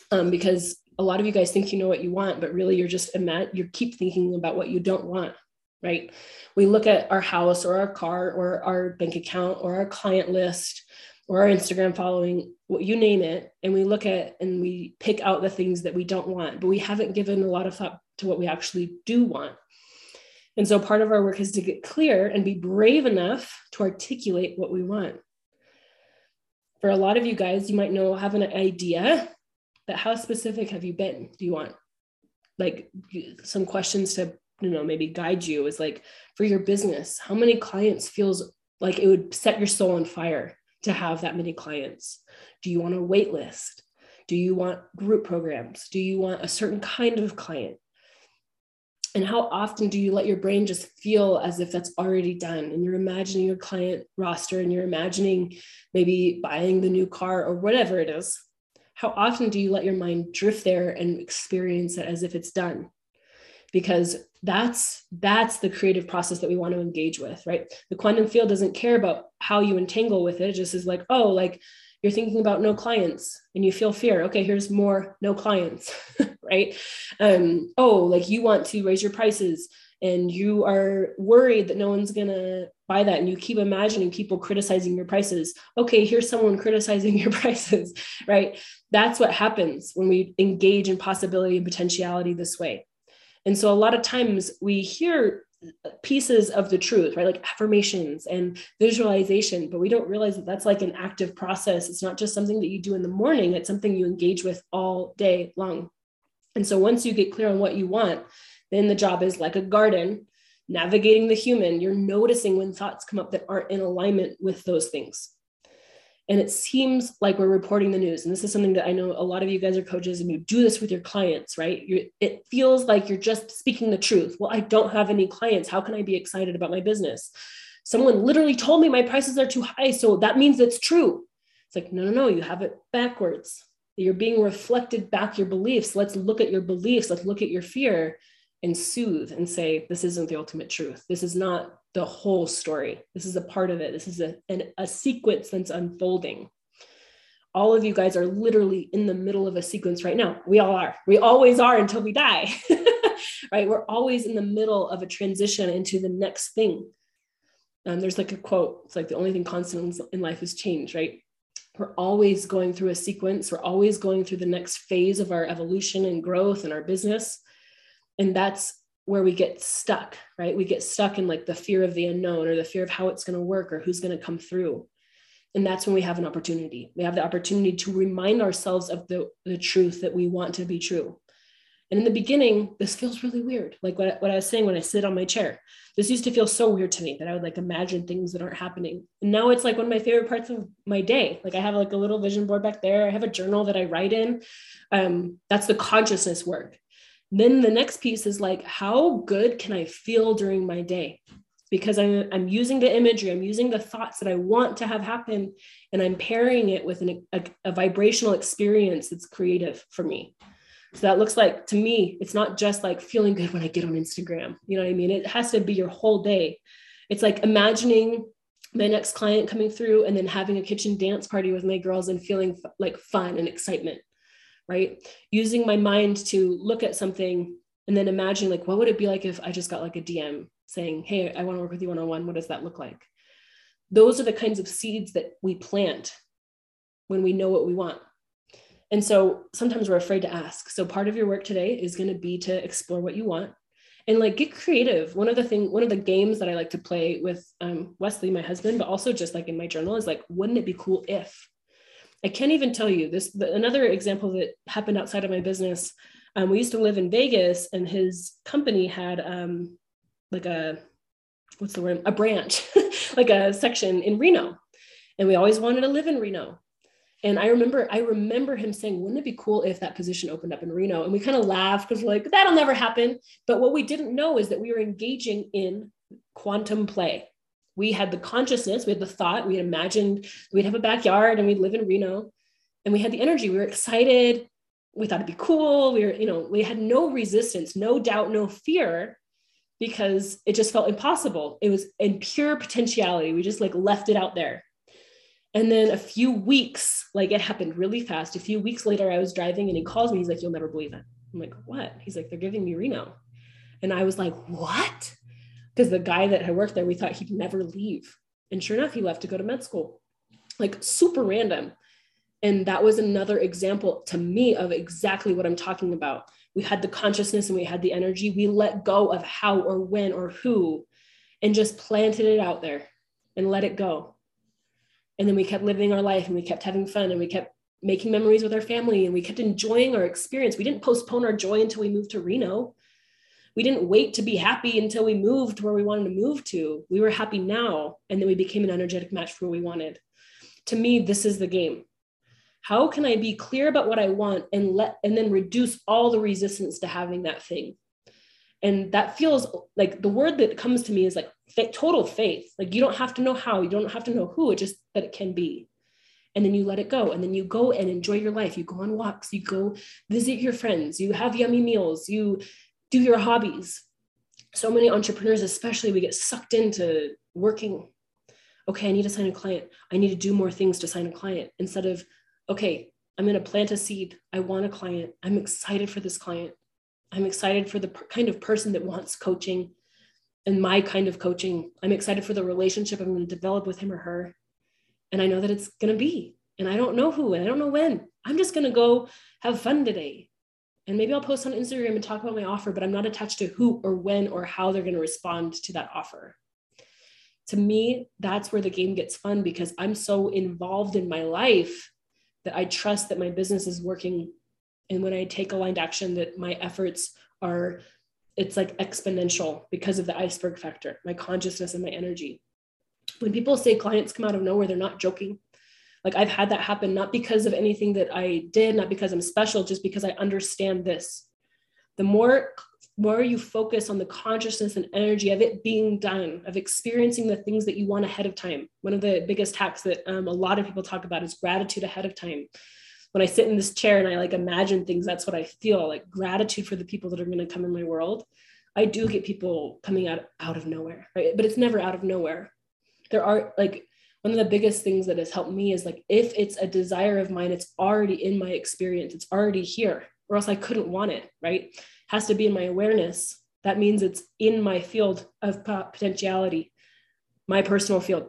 um, because a lot of you guys think you know what you want, but really you're just you keep thinking about what you don't want right? We look at our house or our car or our bank account or our client list or our Instagram following, what you name it, and we look at and we pick out the things that we don't want, but we haven't given a lot of thought to what we actually do want. And so part of our work is to get clear and be brave enough to articulate what we want. For a lot of you guys, you might know have an idea, but how specific have you been? Do you want like some questions to you know maybe guide you is like for your business how many clients feels like it would set your soul on fire to have that many clients? Do you want a wait list do you want group programs? Do you want a certain kind of client? And how often do you let your brain just feel as if that's already done and you're imagining your client roster and you're imagining maybe buying the new car or whatever it is? How often do you let your mind drift there and experience it as if it's done because that's that's the creative process that we want to engage with right? The quantum field doesn't care about how you entangle with it. It just is like oh like you're thinking about no clients and you feel fear. Okay here's more no clients right? Um oh like you want to raise your prices and you are worried that no one's going to buy that and you keep imagining people criticizing your prices. Okay here's someone criticizing your prices right? That's what happens when we engage in possibility and potentiality this way and so a lot of times we hear pieces of the truth, right? Like affirmations and visualization, but we don't realize that that's like an active process. It's not just something that you do in the morning, it's something you engage with all day long. And so once you get clear on what you want, then the job is like a garden, navigating the human. You're noticing when thoughts come up that aren't in alignment with those things and it seems like we're reporting the news. And this is something that i know a lot of you guys are coaches and you do this with your clients right? You it feels like you're just speaking the truth. Well i don't have any clients. How can i be excited about my business? Someone literally told me my prices are too high so that means it's true. It's like no no no you have it backwards. You're being reflected back your beliefs. Let's look at your beliefs. Let's look at your fear and soothe and say, this isn't the ultimate truth. This is not the whole story. This is a part of it. This is a, an, a sequence that's unfolding. All of you guys are literally in the middle of a sequence right now. We all are. We always are until we die, right? We're always in the middle of a transition into the next thing. Um, there's like a quote it's like the only thing constant in life is change, right? We're always going through a sequence. We're always going through the next phase of our evolution and growth and our business and that's where we get stuck right? We get stuck in like the fear of the unknown or the fear of how it's going to work or who's going to come through. And that's when we have an opportunity. We have the opportunity to remind ourselves of the, the truth that we want to be true. And in the beginning this feels really weird. Like what, what i was saying when i sit on my chair this used to feel so weird to me that i would like imagine things that aren't happening. And now it's like one of my favorite parts of my day. Like i have like a little vision board back there. I have a journal that i write in. Um, that's the consciousness work then the next piece is like how good can i feel during my day? Because I'm, I'm using the imagery i'm using the thoughts that i want to have happen and i'm pairing it with an, a, a vibrational experience that's creative for me. So that looks like to me it's not just like feeling good when i get on instagram you know what i mean? It has to be your whole day. It's like imagining my next client coming through and then having a kitchen dance party with my girls and feeling f- like fun and excitement right? Using my mind to look at something and then imagine like, what would it be like if I just got like a DM saying, hey, I want to work with you one on one. What does that look like? Those are the kinds of seeds that we plant when we know what we want. And so sometimes we're afraid to ask. So part of your work today is going to be to explore what you want and like get creative. One of the thing, one of the games that I like to play with um, Wesley, my husband, but also just like in my journal is like, wouldn't it be cool if? I can't even tell you this. The, another example that happened outside of my business. Um, we used to live in Vegas, and his company had um, like a what's the word? A branch, like a section in Reno, and we always wanted to live in Reno. And I remember, I remember him saying, "Wouldn't it be cool if that position opened up in Reno?" And we kind of laughed because we're like, "That'll never happen." But what we didn't know is that we were engaging in quantum play we had the consciousness, we had the thought, we had imagined we'd have a backyard and we'd live in Reno. And we had the energy. We were excited. We thought it'd be cool. We were, you know, we had no resistance, no doubt, no fear because it just felt impossible. It was in pure potentiality. We just like left it out there. And then a few weeks, like it happened really fast. A few weeks later, I was driving and he calls me. He's like, You'll never believe it. I'm like, What? He's like, They're giving me Reno. And I was like, What? Because the guy that had worked there, we thought he'd never leave. And sure enough, he left to go to med school, like super random. And that was another example to me of exactly what I'm talking about. We had the consciousness and we had the energy. We let go of how or when or who and just planted it out there and let it go. And then we kept living our life and we kept having fun and we kept making memories with our family and we kept enjoying our experience. We didn't postpone our joy until we moved to Reno we didn't wait to be happy until we moved where we wanted to move to. We were happy now, and then we became an energetic match for what we wanted. To me, this is the game. How can I be clear about what I want and let and then reduce all the resistance to having that thing? And that feels like the word that comes to me is like total faith. Like you don't have to know how, you don't have to know who, it just that it can be and then you let it go and then you go and enjoy your life you go on walks you go visit your friends you have yummy meals you do your hobbies. So many entrepreneurs, especially, we get sucked into working. Okay, I need to sign a client. I need to do more things to sign a client instead of, okay, I'm going to plant a seed. I want a client. I'm excited for this client. I'm excited for the kind of person that wants coaching and my kind of coaching. I'm excited for the relationship I'm going to develop with him or her. And I know that it's going to be. And I don't know who and I don't know when. I'm just going to go have fun today. And maybe I'll post on Instagram and talk about my offer, but I'm not attached to who or when or how they're going to respond to that offer. To me, that's where the game gets fun because I'm so involved in my life that I trust that my business is working. And when I take aligned action, that my efforts are, it's like exponential because of the iceberg factor, my consciousness and my energy. When people say clients come out of nowhere, they're not joking like I've had that happen, not because of anything that I did, not because I'm special, just because I understand this. The more more you focus on the consciousness and energy of it being done, of experiencing the things that you want ahead of time. One of the biggest hacks that um, a lot of people talk about is gratitude ahead of time. When I sit in this chair and I like imagine things, that's what I feel like gratitude for the people that are going to come in my world. I do get people coming out out of nowhere, right? But it's never out of nowhere. There are like one of the biggest things that has helped me is like if it's a desire of mine, it's already in my experience, it's already here, or else I couldn't want it, right? It has to be in my awareness. That means it's in my field of potentiality, my personal field.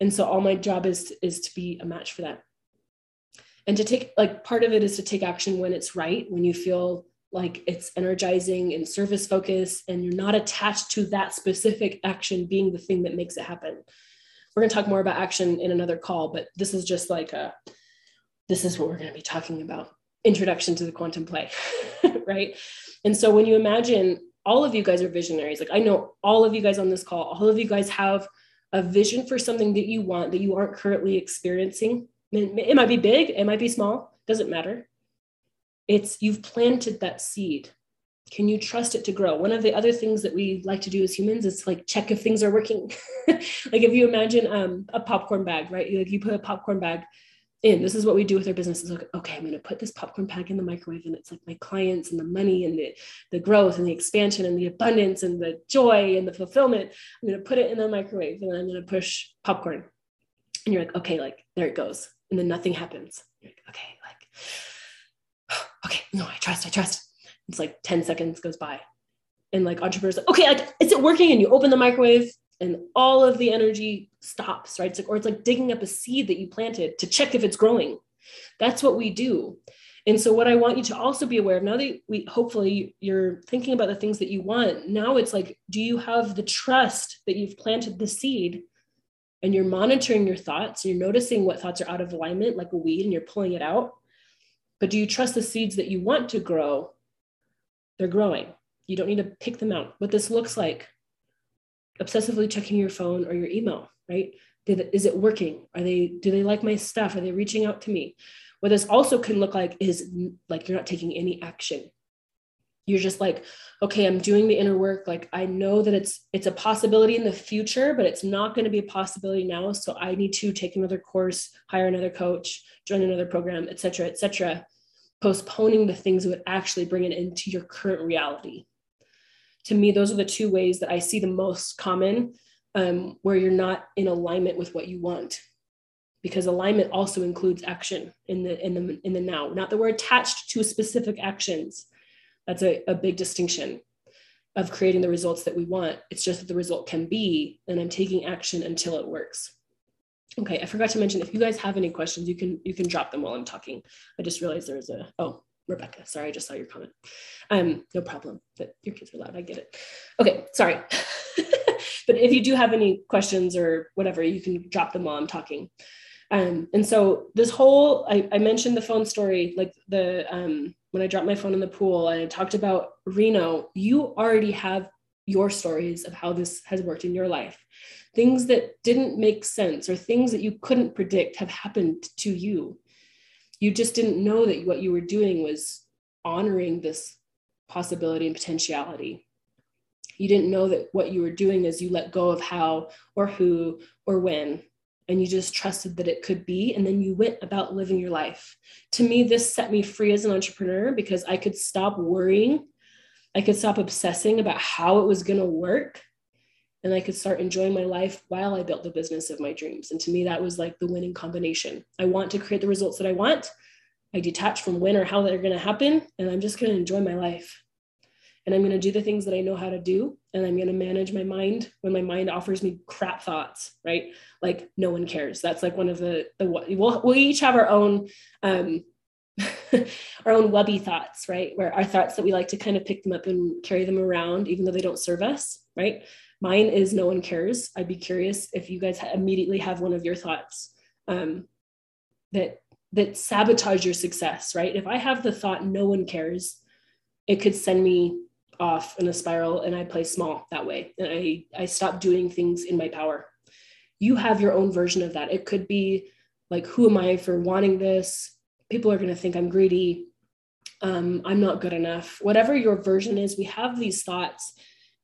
And so all my job is is to be a match for that. And to take like part of it is to take action when it's right, when you feel like it's energizing and service focused and you're not attached to that specific action being the thing that makes it happen we're going to talk more about action in another call but this is just like a this is what we're going to be talking about. Introduction to the quantum play right? And so when you imagine all of you guys are visionaries like i know all of you guys on this call all of you guys have a vision for something that you want that you aren't currently experiencing. It might be big it might be small doesn't matter. It's you've planted that seed can you trust it to grow? One of the other things that we like to do as humans is like check if things are working. Like if you imagine um, a popcorn bag right? Like you put a popcorn bag in. This is what we do with our business is like okay i'm going to put this popcorn bag in the microwave and it's like my clients and the money and the, the growth and the expansion and the abundance and the joy and the fulfillment. I'm going to put it in the microwave and i'm going to push popcorn. And you're like okay like there it goes. And then nothing happens. You're like okay like okay, no, I trust, I trust. It's like 10 seconds goes by. And like entrepreneurs, like, okay, like, is it working? And you open the microwave and all of the energy stops, right? It's like, or it's like digging up a seed that you planted to check if it's growing. That's what we do. And so, what I want you to also be aware of now that we hopefully you're thinking about the things that you want, now it's like, do you have the trust that you've planted the seed and you're monitoring your thoughts? You're noticing what thoughts are out of alignment, like a weed, and you're pulling it out. But do you trust the seeds that you want to grow? They're growing. You don't need to pick them out. What this looks like obsessively checking your phone or your email, right? Is it working? Are they, do they like my stuff? Are they reaching out to me? What this also can look like is like you're not taking any action. You're just like, okay, I'm doing the inner work. Like I know that it's it's a possibility in the future, but it's not going to be a possibility now. So I need to take another course, hire another coach, join another program, et cetera, et cetera postponing the things that would actually bring it into your current reality. To me, those are the two ways that I see the most common um, where you're not in alignment with what you want. Because alignment also includes action in the in the in the now. Not that we're attached to specific actions. That's a, a big distinction of creating the results that we want. It's just that the result can be, and I'm taking action until it works. Okay, I forgot to mention if you guys have any questions, you can you can drop them while I'm talking. I just realized there was a oh Rebecca, sorry, I just saw your comment. Um, no problem. But your kids are loud. I get it. Okay, sorry. but if you do have any questions or whatever, you can drop them while I'm talking. Um, and so this whole I, I mentioned the phone story, like the um, when I dropped my phone in the pool and I talked about Reno, you already have your stories of how this has worked in your life. Things that didn't make sense or things that you couldn't predict have happened to you. You just didn't know that what you were doing was honoring this possibility and potentiality. You didn't know that what you were doing is you let go of how or who or when and you just trusted that it could be and then you went about living your life. To me this set me free as an entrepreneur because i could stop worrying i could stop obsessing about how it was going to work and I could start enjoying my life while I built the business of my dreams. And to me, that was like the winning combination. I want to create the results that I want. I detach from when or how they're going to happen, and I'm just going to enjoy my life. And I'm going to do the things that I know how to do, and I'm going to manage my mind when my mind offers me crap thoughts, right? Like no one cares. That's like one of the the we'll, we each have our own um, our own webby thoughts, right? Where our thoughts that we like to kind of pick them up and carry them around, even though they don't serve us, right? Mine is no one cares. I'd be curious if you guys immediately have one of your thoughts um, that that sabotage your success, right? If I have the thought no one cares, it could send me off in a spiral and I play small that way. And I, I stop doing things in my power. You have your own version of that. It could be like, who am I for wanting this? People are going to think I'm greedy. Um, I'm not good enough. Whatever your version is, we have these thoughts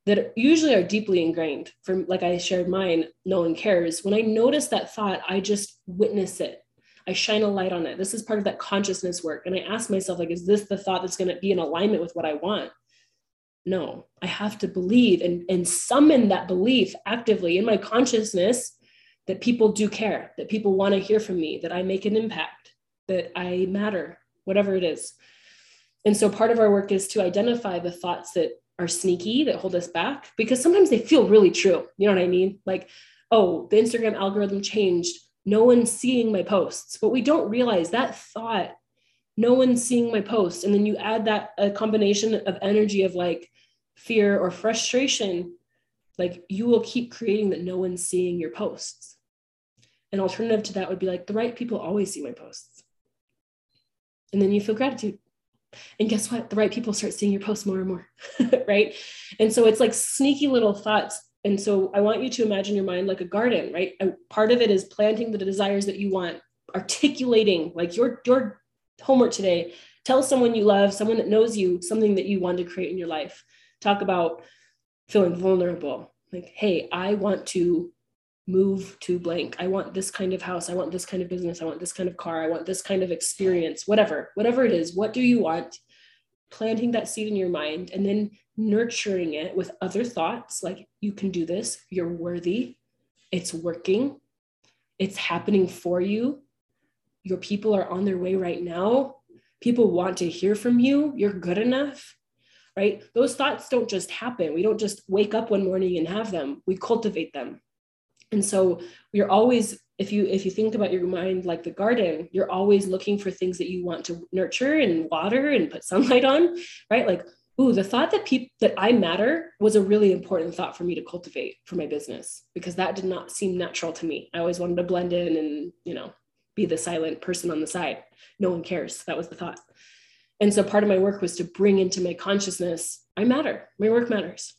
that usually are deeply ingrained from like i shared mine no one cares. When i notice that thought i just witness it. I shine a light on it. This is part of that consciousness work. And i ask myself like is this the thought that's going to be in alignment with what i want? No, I have to believe and, and summon that belief actively in my consciousness that people do care, that people want to hear from me, that I make an impact, that I matter, whatever it is. And so part of our work is to identify the thoughts that are sneaky, that hold us back, because sometimes they feel really true. You know what I mean? Like, oh, the Instagram algorithm changed. No one's seeing my posts. But we don't realize that thought no one's seeing my post and then you add that a combination of energy of like fear or frustration like you will keep creating that no one's seeing your posts an alternative to that would be like the right people always see my posts and then you feel gratitude. And guess what? The right people start seeing your posts more and more right? And so it's like sneaky little thoughts. And so i want you to imagine your mind like a garden right? And part of it is planting the desires that you want articulating like your your homework today. Tell someone you love someone that knows you something that you want to create in your life. Talk about feeling vulnerable. Like hey i want to move to blank i want this kind of house i want this kind of business i want this kind of car i want this kind of experience whatever whatever it is what do you want planting that seed in your mind and then nurturing it with other thoughts like you can do this you're worthy it's working it's happening for you your people are on their way right now. People want to hear from you. You're good enough, right? Those thoughts don't just happen. We don't just wake up one morning and have them. We cultivate them. And so you're always if you if you think about your mind like the garden, you're always looking for things that you want to nurture and water and put sunlight on, right? Like ooh, the thought that people that I matter was a really important thought for me to cultivate for my business because that did not seem natural to me. I always wanted to blend in and, you know, be the silent person on the side. No one cares. That was the thought. And so part of my work was to bring into my consciousness, I matter. My work matters.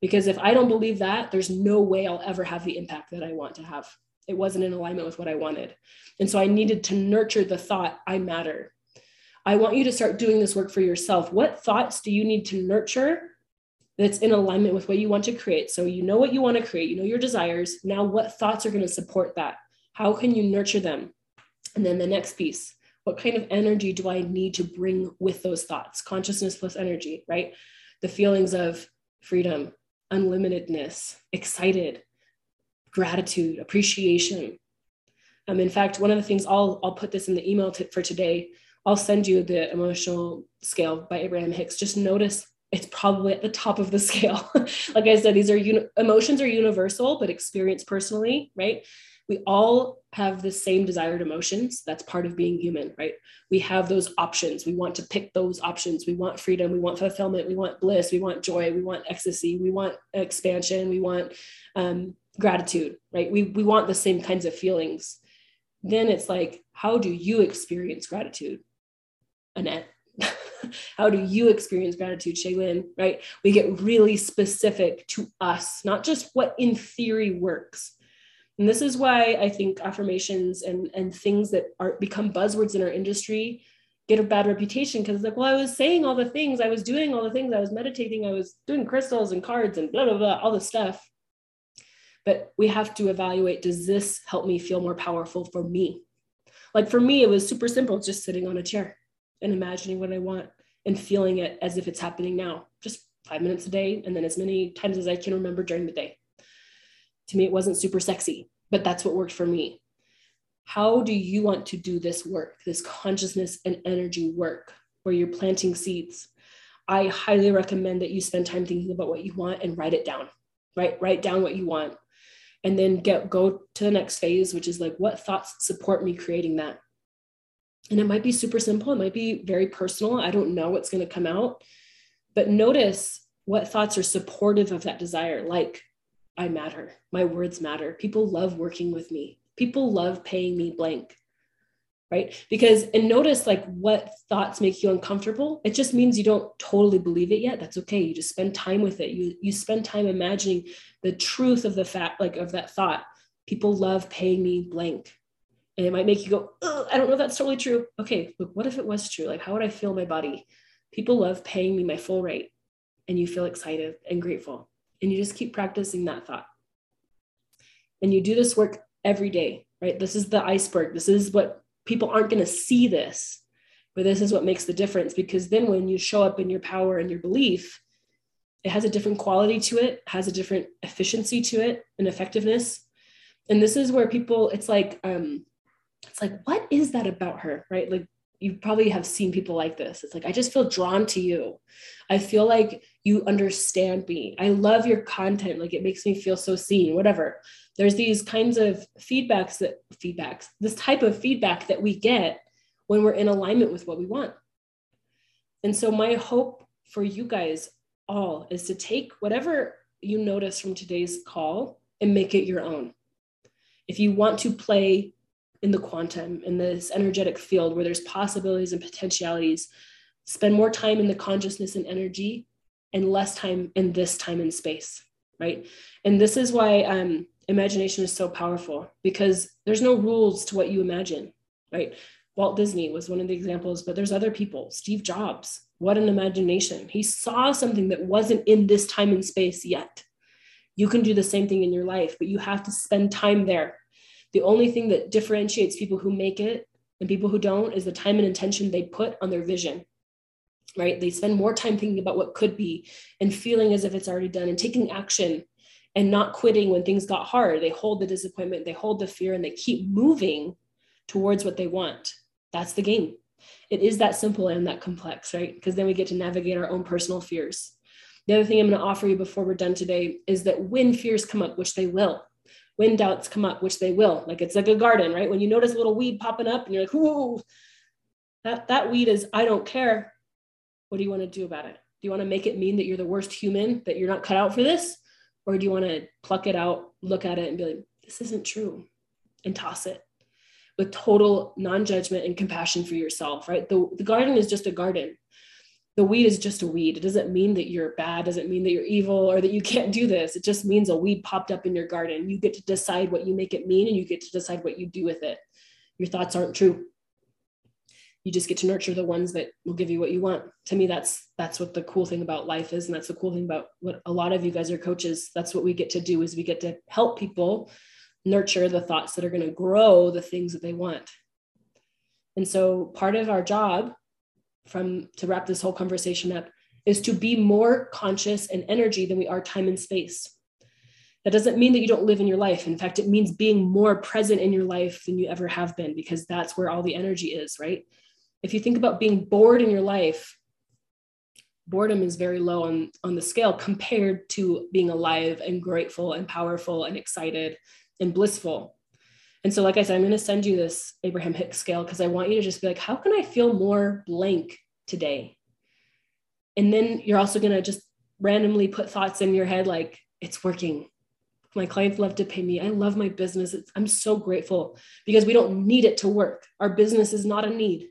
Because if I don't believe that, there's no way I'll ever have the impact that I want to have. It wasn't in alignment with what I wanted. And so I needed to nurture the thought, I matter. I want you to start doing this work for yourself. What thoughts do you need to nurture that's in alignment with what you want to create? So you know what you want to create, you know your desires. Now, what thoughts are going to support that? How can you nurture them? And then the next piece, what kind of energy do I need to bring with those thoughts? Consciousness plus energy, right? The feelings of freedom, unlimitedness, excited, gratitude, appreciation. Um, in fact, one of the things I'll, I'll put this in the email for today. I'll send you the emotional scale by Abraham Hicks. Just notice it's probably at the top of the scale. like I said, these are uni- emotions are universal, but experienced personally, right? We all have the same desired emotions. That's part of being human, right? We have those options. We want to pick those options. We want freedom. We want fulfillment. We want bliss. We want joy. We want ecstasy. We want expansion. We want um, gratitude, right? We, we want the same kinds of feelings. Then it's like, how do you experience gratitude? Annette. how do you experience gratitude, Shaylin? Right? We get really specific to us, not just what in theory works and this is why I think affirmations and, and things that are become buzzwords in our industry get a bad reputation because like, well, I was saying all the things, I was doing all the things, I was meditating, I was doing crystals and cards and blah, blah, blah, all the stuff. But we have to evaluate does this help me feel more powerful for me? Like for me, it was super simple, just sitting on a chair and imagining what I want and feeling it as if it's happening now, just five minutes a day, and then as many times as I can remember during the day to me, it wasn't super sexy, but that's what worked for me. How do you want to do this work, this consciousness and energy work where you're planting seeds? I highly recommend that you spend time thinking about what you want and write it down. Right? Write down what you want. And then get go to the next phase, which is like what thoughts support me creating that. And it might be super simple, it might be very personal. I don't know what's going to come out. But notice what thoughts are supportive of that desire, like I matter. My words matter. People love working with me. People love paying me blank. Right? Because, and notice like what thoughts make you uncomfortable. It just means you don't totally believe it yet. That's okay. You just spend time with it. You, you spend time imagining the truth of the fact, like of that thought. People love paying me blank. And it might make you go, I don't know that's totally true. Okay, what if it was true? Like, how would I feel my body? People love paying me my full rate. And you feel excited and grateful and you just keep practicing that thought. And you do this work every day, right? This is the iceberg. This is what people aren't going to see this, but this is what makes the difference because then when you show up in your power and your belief, it has a different quality to it, has a different efficiency to it and effectiveness. And this is where people, it's like, um, it's like, what is that about her? Right. Like you probably have seen people like this. It's like, I just feel drawn to you. I feel like you understand me. I love your content. Like it makes me feel so seen, whatever. There's these kinds of feedbacks that feedbacks, this type of feedback that we get when we're in alignment with what we want. And so my hope for you guys all is to take whatever you notice from today's call and make it your own. If you want to play in the quantum, in this energetic field where there's possibilities and potentialities, spend more time in the consciousness and energy and less time in this time and space, right? And this is why um, imagination is so powerful because there's no rules to what you imagine, right? Walt Disney was one of the examples, but there's other people, Steve Jobs, what an imagination. He saw something that wasn't in this time and space yet. You can do the same thing in your life, but you have to spend time there. The only thing that differentiates people who make it and people who don't is the time and intention they put on their vision. Right? They spend more time thinking about what could be and feeling as if it's already done and taking action and not quitting when things got hard. They hold the disappointment, they hold the fear, and they keep moving towards what they want. That's the game it is that simple and that complex, right? Because then we get to navigate our own personal fears. The other thing I'm going to offer you before we're done today is that when fears come up, which they will, when doubts come up, which they will, like it's like a garden, right? When you notice a little weed popping up and you're like, whoa, that, that weed is, I don't care. What do you want to do about it? Do you want to make it mean that you're the worst human, that you're not cut out for this? Or do you want to pluck it out, look at it, and be like, this isn't true, and toss it? with total non-judgment and compassion for yourself, right? The, the garden is just a garden. The weed is just a weed. It doesn't mean that you're bad, doesn't mean that you're evil or that you can't do this. It just means a weed popped up in your garden. You get to decide what you make it mean and you get to decide what you do with it. Your thoughts aren't true. You just get to nurture the ones that will give you what you want. To me, that's that's what the cool thing about life is. And that's the cool thing about what a lot of you guys are coaches. That's what we get to do is we get to help people nurture the thoughts that are going to grow the things that they want. And so part of our job from to wrap this whole conversation up is to be more conscious and energy than we are time and space. That doesn't mean that you don't live in your life. In fact, it means being more present in your life than you ever have been because that's where all the energy is, right? If you think about being bored in your life, boredom is very low on, on the scale compared to being alive and grateful and powerful and excited and blissful. And so, like I said, I'm going to send you this Abraham Hicks scale because I want you to just be like, how can I feel more blank today? And then you're also going to just randomly put thoughts in your head like, it's working. My clients love to pay me. I love my business. It's, I'm so grateful because we don't need it to work. Our business is not a need,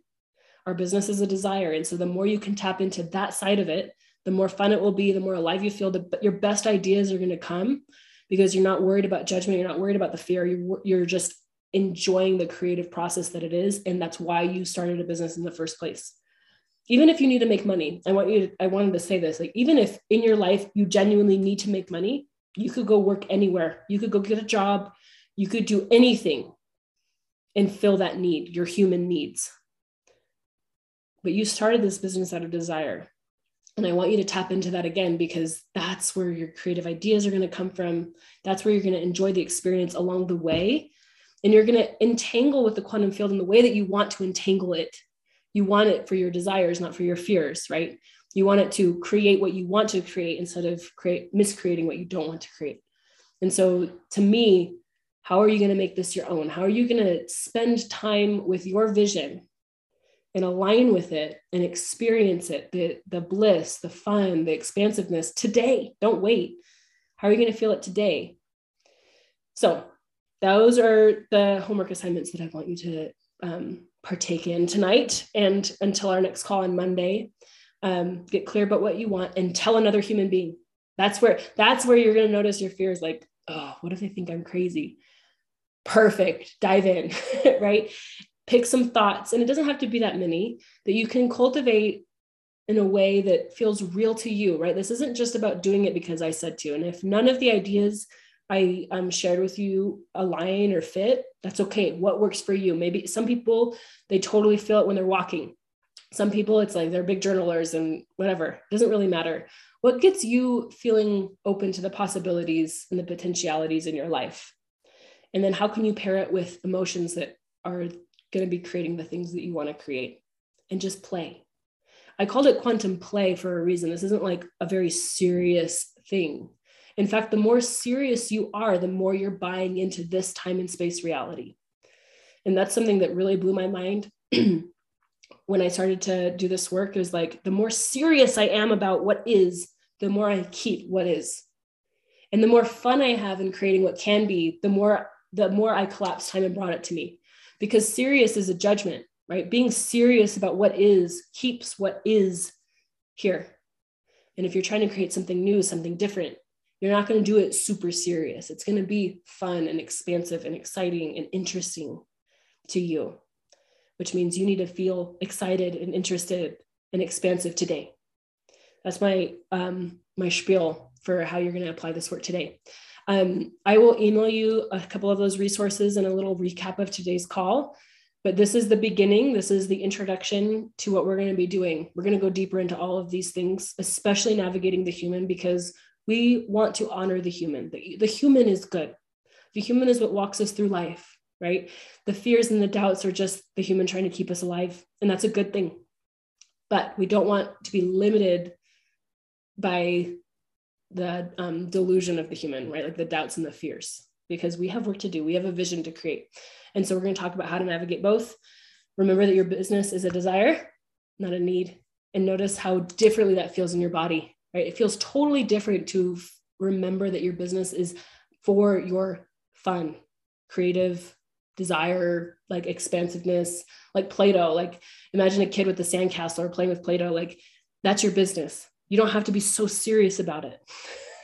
our business is a desire. And so, the more you can tap into that side of it, the more fun it will be, the more alive you feel, the, your best ideas are going to come because you're not worried about judgment you're not worried about the fear you're, you're just enjoying the creative process that it is and that's why you started a business in the first place. Even if you need to make money i want you to, i wanted to say this like even if in your life you genuinely need to make money you could go work anywhere. You could go get a job. You could do anything and fill that need your human needs. But you started this business out of desire. And I want you to tap into that again because that's where your creative ideas are going to come from. That's where you're going to enjoy the experience along the way. And you're going to entangle with the quantum field in the way that you want to entangle it. You want it for your desires, not for your fears, right? You want it to create what you want to create instead of create miscreating what you don't want to create. And so to me, how are you going to make this your own? How are you going to spend time with your vision and align with it and experience it the, the bliss, the fun, the expansiveness today. Don't wait. How are you going to feel it today? So, those are the homework assignments that I want you to um, partake in tonight and until our next call on Monday. Um, get clear about what you want and tell another human being. That's where that's where you're going to notice your fears like, oh, what if they think I'm crazy? Perfect. Dive in, right? pick some thoughts, and it doesn't have to be that many, that you can cultivate in a way that feels real to you, right? This isn't just about doing it because I said to. And if none of the ideas I um, shared with you align or fit, that's okay. What works for you? Maybe some people, they totally feel it when they're walking. Some people, it's like they're big journalers and whatever. It doesn't really matter. What gets you feeling open to the possibilities and the potentialities in your life? And then how can you pair it with emotions that are going to be creating the things that you want to create? And just play. I called it quantum play for a reason. This isn't like a very serious thing. In fact, the more serious you are, the more you're buying into this time and space reality. And that's something that really blew my mind when I started to do this work. It was like the more serious I am about what is, the more I keep what is. And the more fun I have in creating what can be, the more the more I collapse time and brought it to me. Because serious is a judgment, right? Being serious about what is keeps what is here. And if you're trying to create something new, something different, you're not going to do it super serious. It's going to be fun and expansive and exciting and interesting to you, which means you need to feel excited and interested and expansive today. That's my um, my spiel for how you're going to apply this work today. Um, I will email you a couple of those resources and a little recap of today's call. But this is the beginning. This is the introduction to what we're going to be doing. We're going to go deeper into all of these things, especially navigating the human, because we want to honor the human. The, the human is good. The human is what walks us through life, right? The fears and the doubts are just the human trying to keep us alive. And that's a good thing. But we don't want to be limited by the um, delusion of the human, right? Like the doubts and the fears, because we have work to do. We have a vision to create. And so we're going to talk about how to navigate both. Remember that your business is a desire, not a need. And notice how differently that feels in your body, right? It feels totally different to remember that your business is for your fun, creative desire, like expansiveness, like Play Doh. Like imagine a kid with the sandcastle or playing with Play Doh. Like that's your business. You don't have to be so serious about it.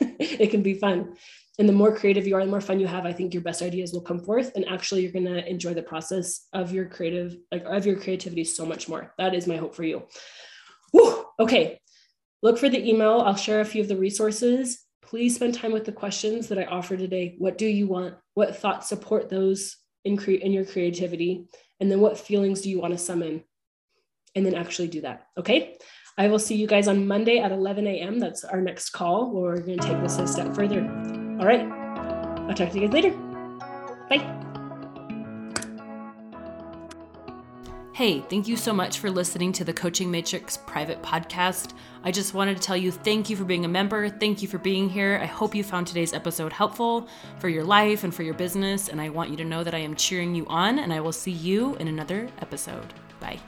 it can be fun and the more creative you are, the more fun you have, I think your best ideas will come forth. And actually, you're going to enjoy the process of your creative, like of your creativity so much more. That is my hope for you. Whew. Okay. Look for the email. I'll share a few of the resources. Please spend time with the questions that I offer today. What do you want? What thoughts support those in, cre- in your creativity? And then what feelings do you want to summon? And then actually do that. Okay. I will see you guys on Monday at 11 a.m. That's our next call where we're going to take this a step further. All right. I'll talk to you guys later. Bye. Hey, thank you so much for listening to the Coaching Matrix private podcast. I just wanted to tell you thank you for being a member. Thank you for being here. I hope you found today's episode helpful for your life and for your business. And I want you to know that I am cheering you on, and I will see you in another episode. Bye.